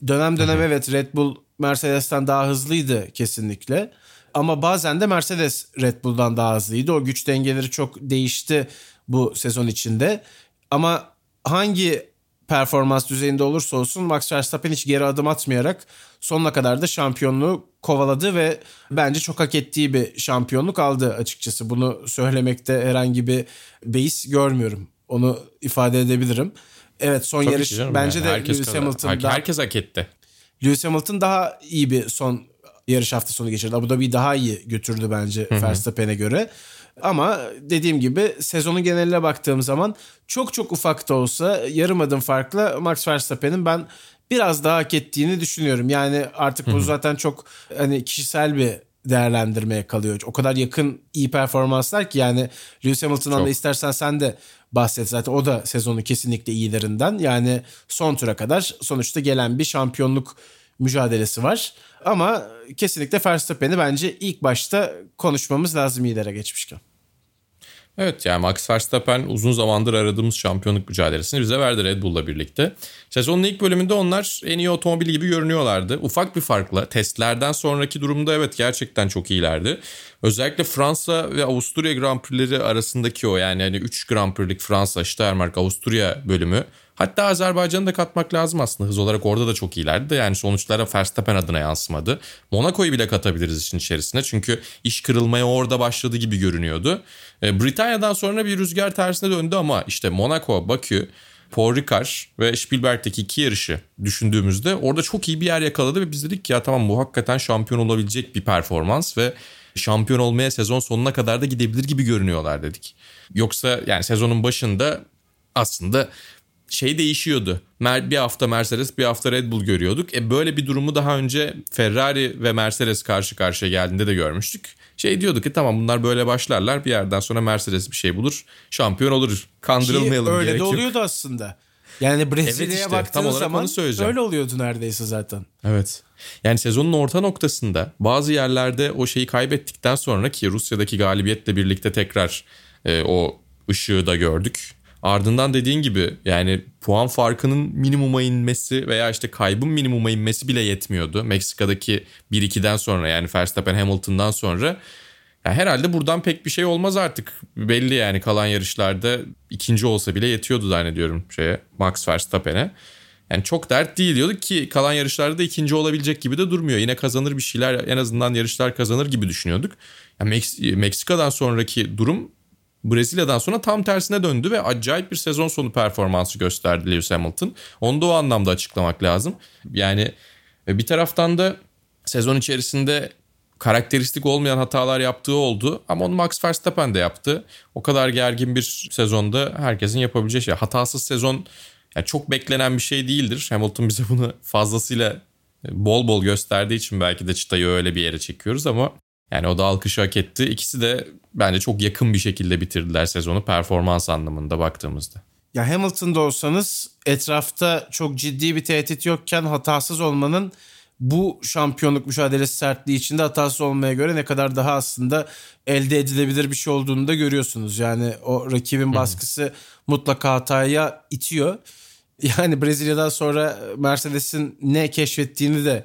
Dönem dönem evet Red Bull Mercedes'ten daha hızlıydı kesinlikle. Ama bazen de Mercedes Red Bull'dan daha hızlıydı. O güç dengeleri çok değişti bu sezon içinde. Ama hangi performans düzeyinde olursa olsun Max Verstappen hiç geri adım atmayarak sonuna kadar da şampiyonluğu kovaladı ve bence çok hak ettiği bir şampiyonluk aldı açıkçası. Bunu söylemekte herhangi bir beis görmüyorum. Onu ifade edebilirim. Evet son Tabii yarış canım bence yani. de herkes Lewis kadar- Hamilton her- daha- herkes hak etti. Lewis Hamilton daha iyi bir son yarış hafta sonu geçirdi. Abu Dhabi'yi daha iyi götürdü bence Verstappen'e göre. Ama dediğim gibi sezonun geneline baktığım zaman çok çok ufak da olsa yarım adım farklı Max Verstappen'in ben biraz daha hak ettiğini düşünüyorum. Yani artık bu zaten çok hani kişisel bir değerlendirmeye kalıyor. O kadar yakın iyi performanslar ki yani Lewis Hamilton'dan Çok. da istersen sen de bahset zaten. O da sezonun kesinlikle iyilerinden. Yani son tura kadar sonuçta gelen bir şampiyonluk mücadelesi var. Ama kesinlikle Verstappen'i bence ilk başta konuşmamız lazım iyilere geçmişken. Evet yani Max Verstappen uzun zamandır aradığımız şampiyonluk mücadelesini bize verdi Red Bull'la birlikte. Sezonun ilk bölümünde onlar en iyi otomobil gibi görünüyorlardı. Ufak bir farkla testlerden sonraki durumda evet gerçekten çok iyilerdi. Özellikle Fransa ve Avusturya Grand Prix'leri arasındaki o yani hani 3 Grand Prix'lik Fransa, Steiermark, Avusturya bölümü. Hatta Azerbaycan'ı da katmak lazım aslında. Hız olarak orada da çok iyilerdi de yani sonuçlara Verstappen adına yansımadı. Monaco'yu bile katabiliriz işin içerisine. Çünkü iş kırılmaya orada başladı gibi görünüyordu. E, Britanya'dan sonra bir rüzgar tersine döndü ama işte Monaco, Bakü, Paul Ricard ve Spielberg'teki iki yarışı düşündüğümüzde orada çok iyi bir yer yakaladı ve biz dedik ki ya tamam bu hakikaten şampiyon olabilecek bir performans ve şampiyon olmaya sezon sonuna kadar da gidebilir gibi görünüyorlar dedik. Yoksa yani sezonun başında aslında şey değişiyordu. Bir hafta Mercedes bir hafta Red Bull görüyorduk. E böyle bir durumu daha önce Ferrari ve Mercedes karşı karşıya geldiğinde de görmüştük. Şey diyorduk ki tamam bunlar böyle başlarlar bir yerden sonra Mercedes bir şey bulur şampiyon olur Ki kandırılmayalım öyle gerek de yok. oluyordu aslında. Yani Brezilya'ya işte, tam baktığın zaman öyle oluyordu neredeyse zaten. Evet. Yani sezonun orta noktasında bazı yerlerde o şeyi kaybettikten sonra ki Rusya'daki galibiyetle birlikte tekrar e, o ışığı da gördük. Ardından dediğin gibi yani puan farkının minimuma inmesi veya işte kaybın minimuma inmesi bile yetmiyordu. Meksika'daki 1-2'den sonra yani Verstappen Hamilton'dan sonra ya herhalde buradan pek bir şey olmaz artık. Belli yani kalan yarışlarda ikinci olsa bile yetiyordu zannediyorum şeye Max Verstappen'e. Yani çok dert değil diyorduk ki kalan yarışlarda da ikinci olabilecek gibi de durmuyor. Yine kazanır bir şeyler en azından yarışlar kazanır gibi düşünüyorduk. Yani Meks- Meksika'dan sonraki durum Brezilya'dan sonra tam tersine döndü ve acayip bir sezon sonu performansı gösterdi Lewis Hamilton. Onu da o anlamda açıklamak lazım. Yani bir taraftan da sezon içerisinde karakteristik olmayan hatalar yaptığı oldu ama onu Max Verstappen de yaptı. O kadar gergin bir sezonda herkesin yapabileceği şey. Hatasız sezon yani çok beklenen bir şey değildir. Hamilton bize bunu fazlasıyla bol bol gösterdiği için belki de çıtayı öyle bir yere çekiyoruz ama yani o da alkışı hak etti. İkisi de bence çok yakın bir şekilde bitirdiler sezonu performans anlamında baktığımızda. Ya Hamilton'da olsanız etrafta çok ciddi bir tehdit yokken hatasız olmanın bu şampiyonluk mücadelesi sertliği içinde hatasız olmaya göre ne kadar daha aslında elde edilebilir bir şey olduğunu da görüyorsunuz. Yani o rakibin baskısı mutlaka hataya itiyor. Yani Brezilya'dan sonra Mercedes'in ne keşfettiğini de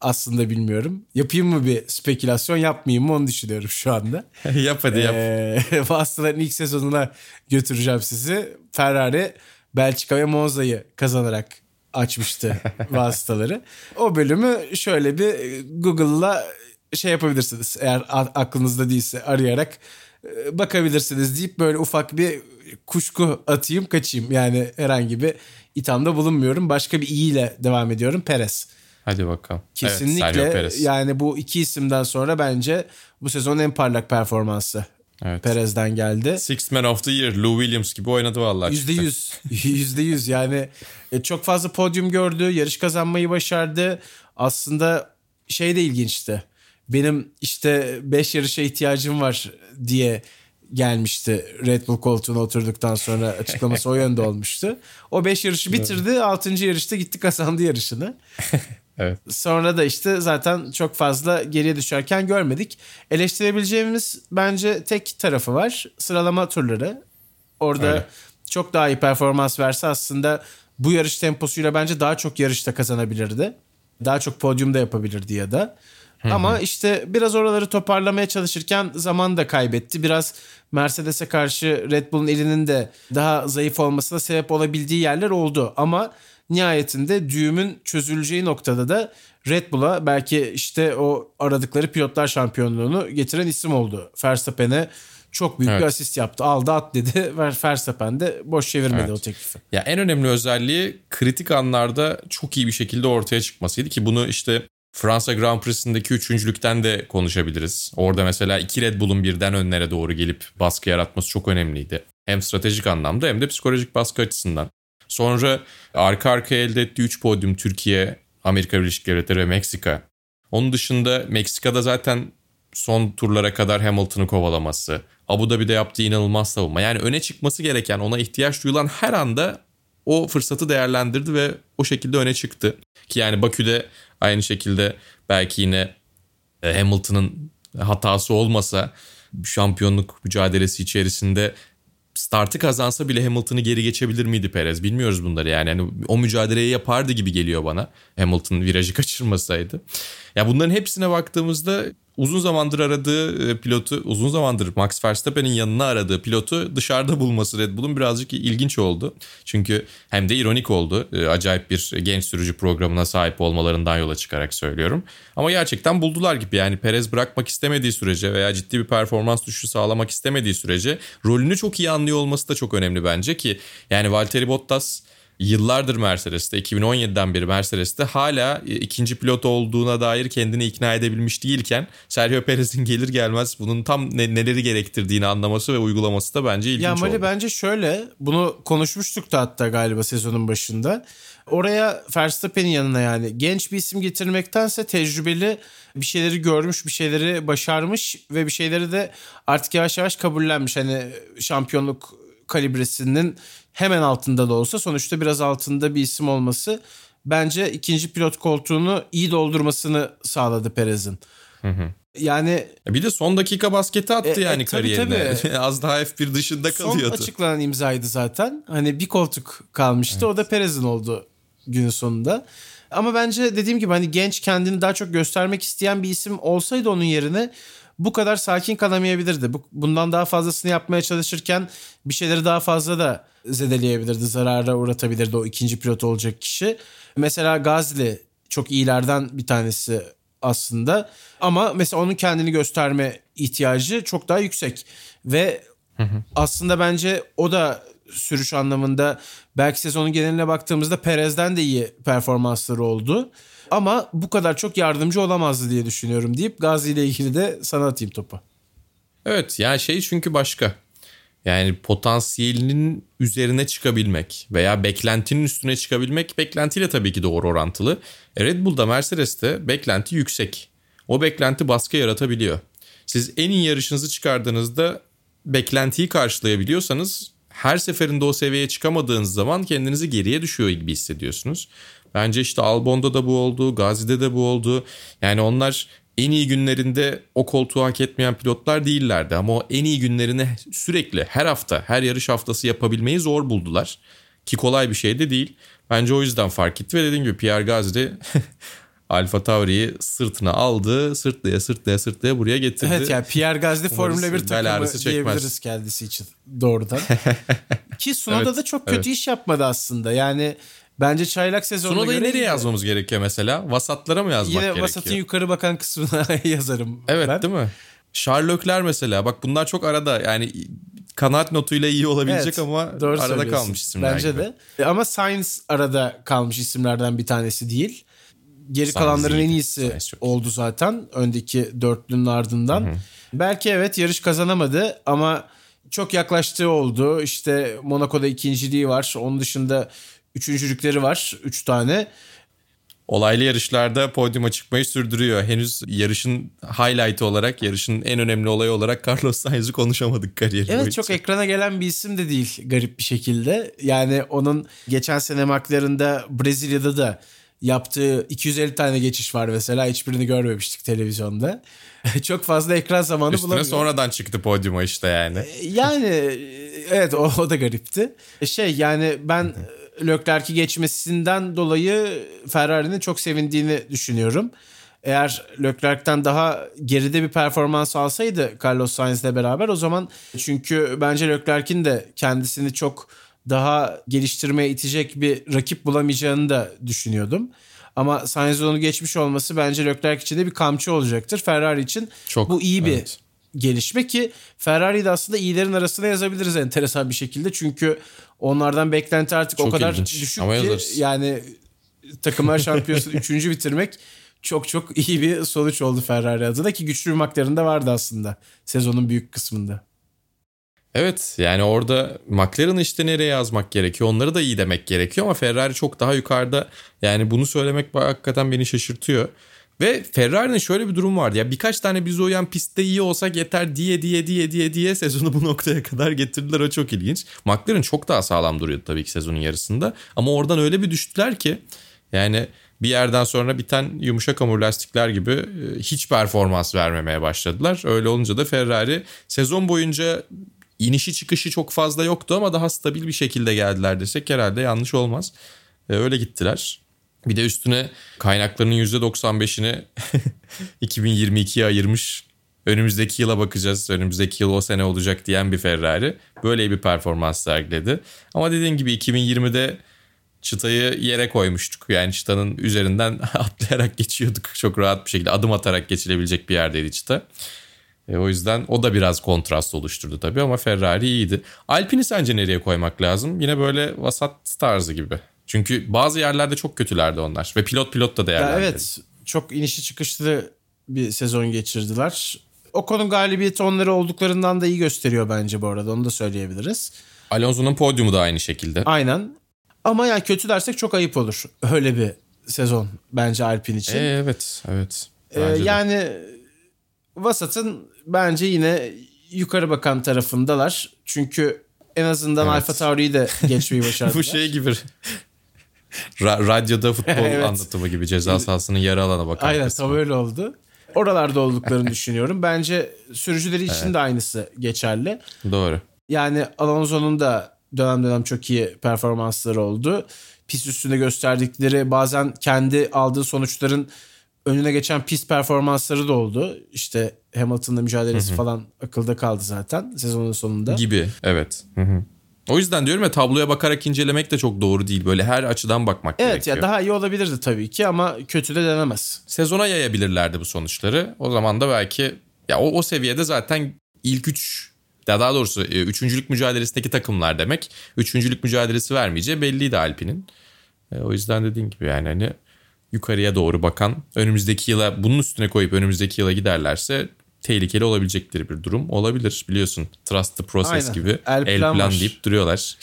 aslında bilmiyorum. Yapayım mı bir spekülasyon yapmayayım mı onu düşünüyorum şu anda. yap hadi yap. Ee, ilk sezonuna götüreceğim sizi. Ferrari Belçika ve Monza'yı kazanarak açmıştı vasıtaları. O bölümü şöyle bir Google'la şey yapabilirsiniz. Eğer aklınızda değilse arayarak e, bakabilirsiniz deyip böyle ufak bir kuşku atayım kaçayım. Yani herhangi bir ithamda bulunmuyorum. Başka bir iyiyle devam ediyorum. Perez. Hadi bakalım. Evet, Kesinlikle Perez. yani bu iki isimden sonra bence bu sezonun en parlak performansı Evet. Perez'den geldi. Six Man of the Year Lou Williams gibi oynadı vallahi. Yüzde yüz. Yüzde yüz yani e, çok fazla podyum gördü. Yarış kazanmayı başardı. Aslında şey de ilginçti. Benim işte 5 yarışa ihtiyacım var diye gelmişti Red Bull koltuğuna oturduktan sonra açıklaması o yönde olmuştu. O 5 yarışı bitirdi. 6. yarışta gitti kazandı yarışını. Evet. Sonra da işte zaten çok fazla geriye düşerken görmedik. Eleştirebileceğimiz bence tek tarafı var. Sıralama turları. Orada Öyle. çok daha iyi performans verse aslında bu yarış temposuyla bence daha çok yarışta kazanabilirdi. Daha çok podyumda yapabilirdi ya da. Ama işte biraz oraları toparlamaya çalışırken zaman da kaybetti. Biraz Mercedes'e karşı Red Bull'un elinin de daha zayıf olmasına sebep olabildiği yerler oldu. Ama nihayetinde düğümün çözüleceği noktada da Red Bull'a belki işte o aradıkları pilotlar şampiyonluğunu getiren isim oldu. Verstappen'e çok büyük Evet. bir asist yaptı. Aldı at dedi. Verstappen de boş çevirmedi Evet. o teklifi. Ya en önemli özelliği kritik anlarda çok iyi bir şekilde ortaya çıkmasıydı ki bunu işte Fransa Grand Prix'sindeki üçüncülükten de konuşabiliriz. Orada mesela iki Red Bull'un birden önlere doğru gelip baskı yaratması çok önemliydi. Hem stratejik anlamda hem de psikolojik baskı açısından. Sonra arka arkaya elde ettiği 3 podyum Türkiye, Amerika Birleşik Devletleri ve Meksika. Onun dışında Meksika'da zaten son turlara kadar Hamilton'ı kovalaması, Abu Dhabi'de yaptığı inanılmaz savunma. Yani öne çıkması gereken, ona ihtiyaç duyulan her anda o fırsatı değerlendirdi ve o şekilde öne çıktı. Ki yani Bakü'de aynı şekilde belki yine e, Hamilton'ın hatası olmasa şampiyonluk mücadelesi içerisinde startı kazansa bile Hamilton'ı geri geçebilir miydi Perez? Bilmiyoruz bunları yani. yani o mücadeleyi yapardı gibi geliyor bana. Hamilton virajı kaçırmasaydı. Ya bunların hepsine baktığımızda uzun zamandır aradığı e, pilotu, uzun zamandır Max Verstappen'in yanına aradığı pilotu dışarıda bulması Red Bull'un birazcık ilginç oldu. Çünkü hem de ironik oldu. E, Acayip bir genç sürücü programına sahip olmalarından yola çıkarak söylüyorum. Ama gerçekten buldular gibi yani Perez bırakmak istemediği sürece veya ciddi bir performans düşüşü sağlamak istemediği sürece rolünü çok iyi anlıyor olması da çok önemli bence ki yani Valtteri Bottas yıllardır Mercedes'te 2017'den beri Mercedes'te hala e, ikinci pilot olduğuna dair kendini ikna edebilmiş değilken Sergio Perez'in gelir gelmez bunun tam ne- neleri gerektirdiğini anlaması ve uygulaması da bence ilginç Ya Mali oldu. bence şöyle bunu konuşmuştuk da hatta galiba sezonun başında. Oraya Verstappen'in yanına yani genç bir isim getirmektense tecrübeli bir şeyleri görmüş, bir şeyleri başarmış ve bir şeyleri de artık yavaş yavaş kabullenmiş. Hani şampiyonluk kalibresinin hemen altında da olsa sonuçta biraz altında bir isim olması bence ikinci pilot koltuğunu iyi doldurmasını sağladı Perez'in. Yani Bir de son dakika basketi attı E, e, yani tabii, kariyerine. tabii. Az daha F1 dışında Son kalıyordu. açıklanan imzaydı zaten. Hani bir koltuk kalmıştı. O da Perez'in oldu günün sonunda. Ama bence dediğim gibi hani genç kendini daha çok göstermek isteyen bir isim olsaydı onun yerine bu kadar sakin kalamayabilirdi. Bu- Bundan daha fazlasını yapmaya çalışırken bir şeyleri daha fazla da zedeleyebilirdi. Zarara uğratabilirdi o ikinci pilot olacak kişi. Mesela Gazli çok iyilerden bir tanesi aslında. Ama mesela onun kendini gösterme ihtiyacı çok daha yüksek. Ve aslında bence o da sürüş anlamında belki sezonun geneline baktığımızda Perez'den de iyi performansları oldu. Ama bu kadar çok yardımcı olamazdı diye düşünüyorum deyip Gazi ile ilgili de sana atayım topu. Evet yani şey çünkü başka. Yani potansiyelinin üzerine çıkabilmek veya beklentinin üstüne çıkabilmek beklentiyle tabii ki doğru orantılı. E, Red Bull'da Mercedes'te beklenti yüksek. O beklenti baskı yaratabiliyor. Siz en iyi yarışınızı çıkardığınızda beklentiyi karşılayabiliyorsanız her seferinde o seviyeye çıkamadığınız zaman kendinizi geriye düşüyor gibi hissediyorsunuz. Bence işte Albon'da da bu oldu, Gazi'de de bu oldu. Yani onlar en iyi günlerinde o koltuğu hak etmeyen pilotlar değillerdi. Ama o en iyi günlerini sürekli her hafta, her yarış haftası yapabilmeyi zor buldular. Ki kolay bir şey de değil. Bence o yüzden fark etti ve dediğim gibi Pierre Gasly Alfa Tauri'yi sırtına aldı. Sırtlaya sırtlaya sırtlaya buraya getirdi. Evet yani Pierre Gasly Formula 1 Umarız bel takımı diyebiliriz kendisi için doğrudan. Ki Sunoda Evet, da çok kötü evet. iş yapmadı aslında. Yani bence çaylak sezonuna Sunoda'yı göre nereye yazmamız gerekiyor mesela? Vasatlara mı yazmak Yine gerekiyor? vasatın yukarı bakan kısmına yazarım. Evet ben. değil mi? Leclerc mesela bak bunlar çok arada yani kanaat notuyla iyi olabilecek Evet, ama doğru arada kalmış isimler Bence gibi. de. Ama Sainz arada kalmış isimlerden bir tanesi değil. Geri Sainz kalanların en iyiydi. iyisi Sainz çok iyi. oldu zaten öndeki dörtlünün ardından. Belki evet yarış kazanamadı ama çok yaklaştığı oldu. İşte Monaco'da ikinciliği var. Onun dışında üçüncülükleri var. Üç tane. Olaylı yarışlarda podyuma çıkmayı sürdürüyor. Henüz yarışın highlight'ı olarak, yarışın en önemli olayı olarak Carlos Sainz'ı konuşamadık kariyeri Evet boyunca. çok ekrana gelen bir isim de değil garip bir şekilde. Yani onun geçen sene McLaren'da Brezilya'da da yaptığı 250 tane geçiş var mesela. Hiçbirini görmemiştik televizyonda. çok fazla ekran zamanı Üstüne bulamıyor. sonradan çıktı podyuma işte yani. Yani evet o, o da garipti. Şey yani ben Leclerc'i geçmesinden dolayı Ferrari'nin çok sevindiğini düşünüyorum. Eğer Leclerc'ten daha geride bir performans alsaydı Carlos Sainz'le beraber o zaman çünkü bence Leclerc'in de kendisini çok daha geliştirmeye itecek bir rakip bulamayacağını da düşünüyordum. Ama Sainz'in onu geçmiş olması bence Leclerc için de bir kamçı olacaktır. Ferrari için Çok, bu iyi bir evet. Gelişme ki Ferrari'yi de aslında iyilerin arasına yazabiliriz enteresan bir şekilde. Çünkü onlardan beklenti artık o Çok kadar ilginç. düşük Ama ki yazarız. yani takımlar şampiyonası üçüncü bitirmek çok çok iyi bir sonuç oldu Ferrari adına ki güçlü bir McLaren de vardı aslında sezonun büyük kısmında. Evet yani orada McLaren'ı işte nereye yazmak gerekiyor onları da iyi demek gerekiyor ama Ferrari çok daha yukarıda yani bunu söylemek hakikaten beni şaşırtıyor. Ve Ferrari'nin şöyle bir durum vardı ya birkaç tane bize uyan pistte iyi olsak yeter diye diye diye diye diye sezonu bu noktaya kadar getirdiler o çok ilginç. McLaren çok daha sağlam duruyordu tabii ki sezonun yarısında ama oradan öyle bir düştüler ki yani bir yerden sonra biten yumuşak hamur lastikler gibi e, hiç performans vermemeye başladılar. Öyle olunca da Ferrari sezon boyunca inişi çıkışı çok fazla yoktu ama daha stabil bir şekilde geldiler desek herhalde yanlış olmaz. E, öyle gittiler. Bir de üstüne kaynaklarının %95'ini 2022'ye ayırmış. Önümüzdeki yıla bakacağız. Önümüzdeki yıl o sene olacak diyen bir Ferrari. Böyle bir performans sergiledi. Ama dediğim gibi 2020'de çıtayı yere koymuştuk. Yani çıtanın üzerinden atlayarak geçiyorduk. Çok rahat bir şekilde adım atarak geçilebilecek bir yerdeydi çıta. E, o yüzden o da biraz kontrast oluşturdu tabii ama Ferrari iyiydi. Alpine'i sence nereye koymak lazım? Yine böyle vasat tarzı gibi. Çünkü bazı yerlerde çok kötülerdi onlar. Ve pilot pilot da Ya değerlendirdi. evet çok inişi çıkışlı bir sezon geçirdiler. O konu galibiyeti onları olduklarından da iyi gösteriyor bence bu arada onu da söyleyebiliriz. Alonso'nun podyumu da aynı şekilde. Aynen. Ama yani kötü dersek çok ayıp olur. Öyle bir sezon bence Alpine için. E, evet, evet. Ee, Bence de. yani Vasat'ın bence yine yukarı bakan tarafındalar. Çünkü en azından Evet. Alfa Tauri'yi de geçmeyi başardılar. Bu şey gibi Ra- radyoda futbol Evet. anlatımı gibi ceza sahasının yarı alana bakan Aynen kısmı. tam öyle oldu. Oralarda olduklarını düşünüyorum. Bence sürücüleri için de aynısı geçerli. Doğru. Yani Alonso'nun da dönem dönem çok iyi performansları oldu. Pist üstünde gösterdikleri bazen kendi aldığı sonuçların önüne geçen pist performansları da oldu. İşte Hamilton'la mücadelesi falan akılda kaldı zaten sezonun sonunda. Gibi. Evet. Hı hı. O yüzden diyorum ya tabloya bakarak incelemek de çok doğru değil. Böyle her açıdan bakmak Evet gerekiyor. ya daha iyi olabilirdi tabii ki ama kötü de denemez. Sezona yayabilirlerdi bu sonuçları. O zaman da belki ya o, o seviyede zaten ilk üç ya daha doğrusu e, üçüncülük mücadelesindeki takımlar demek. Üçüncülük mücadelesi vermeyeceği belliydi Alpine'in. E, o yüzden dediğin gibi yani hani yukarıya doğru bakan önümüzdeki yıla bunun üstüne koyup önümüzdeki yıla giderlerse tehlikeli olabilecekleri bir durum olabilir biliyorsun. Trust the process Aynen. gibi El el plan plan var. deyip duruyorlar.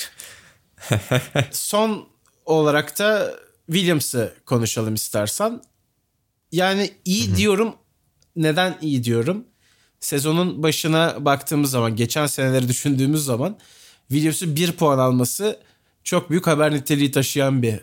Son olarak da Williams'ı konuşalım istersen. Yani iyi diyorum. Neden iyi diyorum? Sezonun başına baktığımız zaman, geçen seneleri düşündüğümüz zaman Williams'ın bir puan alması çok büyük haber niteliği taşıyan bir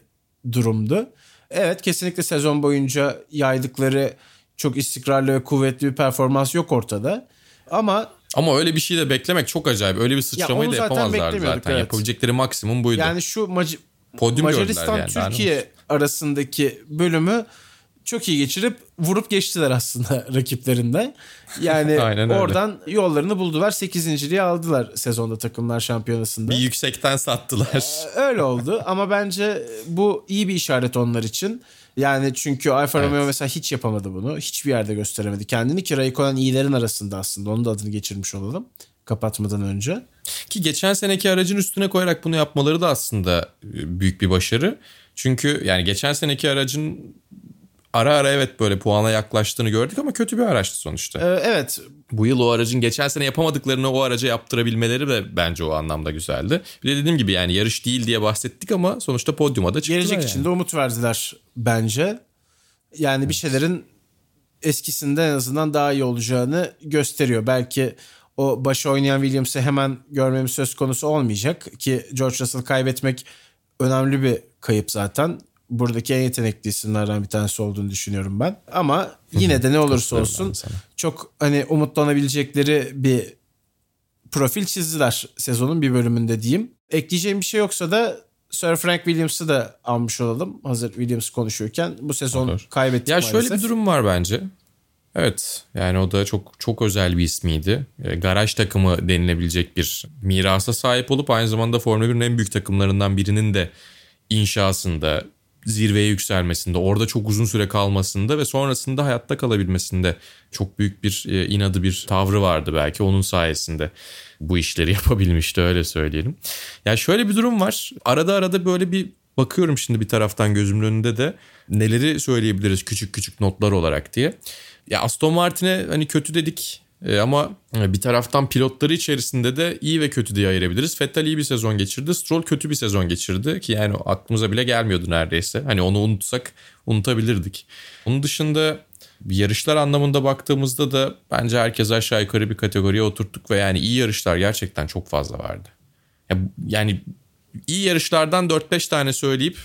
durumdu. Evet kesinlikle sezon boyunca yaydıkları çok istikrarlı ve kuvvetli bir performans yok ortada. Ama Ama öyle bir şey de beklemek çok acayip. Öyle bir sıçramayı da yapamazlardı zaten. evet. Yapabilecekleri maksimum buydu. yani şu Mac- Podyum Macaristan yani, Türkiye arasındaki bölümü çok iyi geçirip vurup geçtiler aslında rakiplerinde. Yani Aynen öyle. oradan yollarını buldular. 8.liği aldılar sezonda takımlar şampiyonasında. bir yüksekten sattılar. Öyle oldu ama bence bu iyi bir işaret onlar için. Yani çünkü Alfa Evet. Romeo mesela hiç yapamadı bunu. Hiçbir yerde gösteremedi kendini ki Raikkonen iyilerin arasında aslında. Onun da adını geçirmiş olalım kapatmadan önce. Ki geçen seneki aracın üstüne koyarak bunu yapmaları da aslında e, büyük bir başarı. Çünkü yani geçen seneki aracın ara ara evet böyle puana yaklaştığını gördük ama kötü bir araçtı sonuçta. Ee, evet Bu yıl o aracın geçen sene yapamadıklarını o araca yaptırabilmeleri de bence o anlamda güzeldi. Bir de dediğim gibi yani yarış değil diye bahsettik ama sonuçta podyuma da çıktılar gelecek yani. için de umut verdiler bence. Yani bir şeylerin eskisinde en azından daha iyi olacağını gösteriyor. Belki o başı oynayan Williams'ı hemen görmemiz söz konusu olmayacak ki George Russell kaybetmek önemli bir kayıp zaten. Buradaki en yetenekli isimlerden bir tanesi olduğunu düşünüyorum ben. Ama yine de ne olursa olsun çok hani umutlanabilecekleri bir profil çizdiler sezonun bir bölümünde diyeyim. Ekleyeceğim bir şey yoksa da Sir Frank Williams'ı da almış olalım. Hazır Williams konuşuyorken bu sezon Olur. kaybettik Ya maalesef. şöyle bir durum var bence. Evet yani o da çok çok özel bir ismiydi. E, garaj takımı denilebilecek bir mirasa sahip olup aynı zamanda Formula 1'in en büyük takımlarından birinin de inşasında, zirveye yükselmesinde, orada çok uzun süre kalmasında ve sonrasında hayatta kalabilmesinde çok büyük bir e, inadı bir tavrı vardı belki onun sayesinde bu işleri yapabilmişti öyle söyleyelim. Ya şöyle bir durum var. Arada arada böyle bir bakıyorum şimdi bir taraftan gözümün önünde de neleri söyleyebiliriz küçük küçük notlar olarak diye. Ya Aston Martin'e hani kötü dedik e, ama bir taraftan pilotları içerisinde de iyi ve kötü diye ayırabiliriz. Vettel iyi bir sezon geçirdi. Stroll kötü bir sezon geçirdi ki yani aklımıza bile gelmiyordu neredeyse. Hani onu unutsak unutabilirdik. Onun dışında yarışlar anlamında baktığımızda da bence herkes aşağı yukarı bir kategoriye oturttuk ve yani iyi yarışlar gerçekten çok fazla vardı. Ya- Yani iyi yarışlardan 4-5 tane söyleyip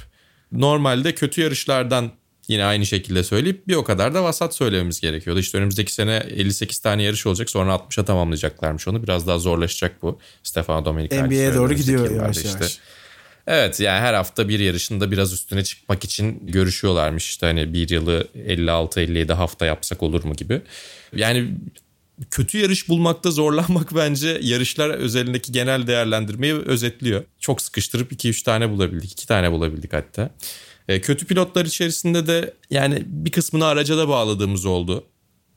normalde kötü yarışlardan yine aynı şekilde söyleyip bir o kadar da vasat söylememiz gerekiyordu. İşte önümüzdeki sene 58 tane yarış olacak sonra 60'a tamamlayacaklarmış onu. Biraz daha zorlaşacak bu. Stefano Domenicali NBA'ye doğru gidiyor yavaş işte. yavaş. Evet yani her hafta bir yarışında biraz üstüne çıkmak için görüşüyorlarmış. İşte hani bir yılı 56-57 hafta yapsak olur mu gibi. Yani kötü yarış bulmakta zorlanmak bence yarışlar özelindeki genel değerlendirmeyi özetliyor. Çok sıkıştırıp 2-3 tane bulabildik. 2 tane bulabildik hatta. E, kötü pilotlar içerisinde de yani bir kısmını araca da bağladığımız oldu.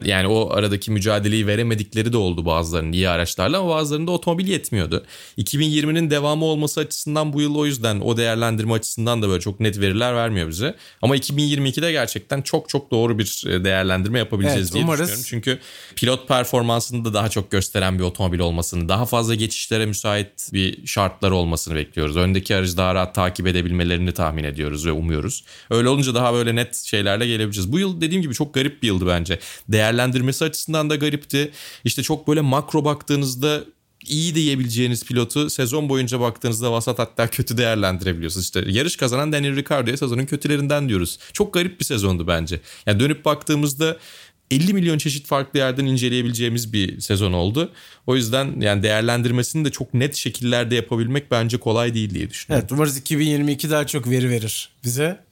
Yani o aradaki mücadeleyi veremedikleri de oldu bazılarının iyi araçlarla ama bazılarında otomobil yetmiyordu. 2020'nin devamı olması açısından bu yıl o yüzden o değerlendirme açısından da böyle çok net veriler vermiyor bize. Ama 2022'de gerçekten çok çok doğru bir e, değerlendirme yapabileceğiz Evet, diye umarız. düşünüyorum. Çünkü pilot performansını da daha çok gösteren bir otomobil olmasını, daha fazla geçişlere müsait bir şartlar olmasını bekliyoruz. Öndeki aracı daha rahat takip edebilmelerini tahmin ediyoruz ve umuyoruz. Öyle olunca daha böyle net şeylerle gelebileceğiz. Bu yıl dediğim gibi çok garip bir yıldı bence. Değerlendirmesi açısından da garipti. İşte çok böyle makro baktığınızda iyi diyebileceğiniz pilotu sezon boyunca baktığınızda vasat hatta kötü değerlendirebiliyorsunuz. İşte yarış kazanan Daniel Ricciardo'ya sezonun kötülerinden diyoruz. Çok garip bir sezondu bence. Yani dönüp baktığımızda 50 milyon çeşit farklı yerden inceleyebileceğimiz bir sezon oldu. O yüzden yani değerlendirmesini de çok net şekillerde yapabilmek bence kolay değil diye düşünüyorum. Evet umarız 2022 daha çok veri verir bize.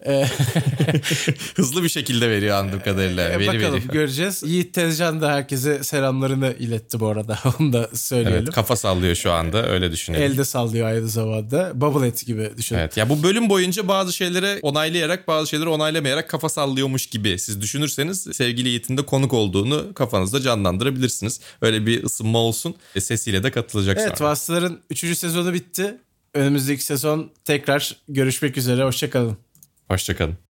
Hızlı bir şekilde veriyor anladığım kadarıyla. E, Veri bakalım veriyor. göreceğiz. Yiğit Tezcan da herkese selamlarını iletti bu arada. Onu da söyleyelim. Evet, kafa sallıyor şu anda öyle düşünüyorum. Elde sallıyor aynı zamanda. Bubble et gibi düşünün. Evet ya bu bölüm boyunca bazı şeyleri onaylayarak bazı şeyleri onaylamayarak kafa sallıyormuş gibi siz düşünürseniz sevgili Yiğit'in de konuk olduğunu kafanızda canlandırabilirsiniz. Öyle bir ısınma olsun. E, sesiyle de katılacak Evet sonra. Vasıtaların 3. sezonu bitti. Önümüzdeki sezon tekrar görüşmek üzere. Hoşçakalın. Hoşçakalın.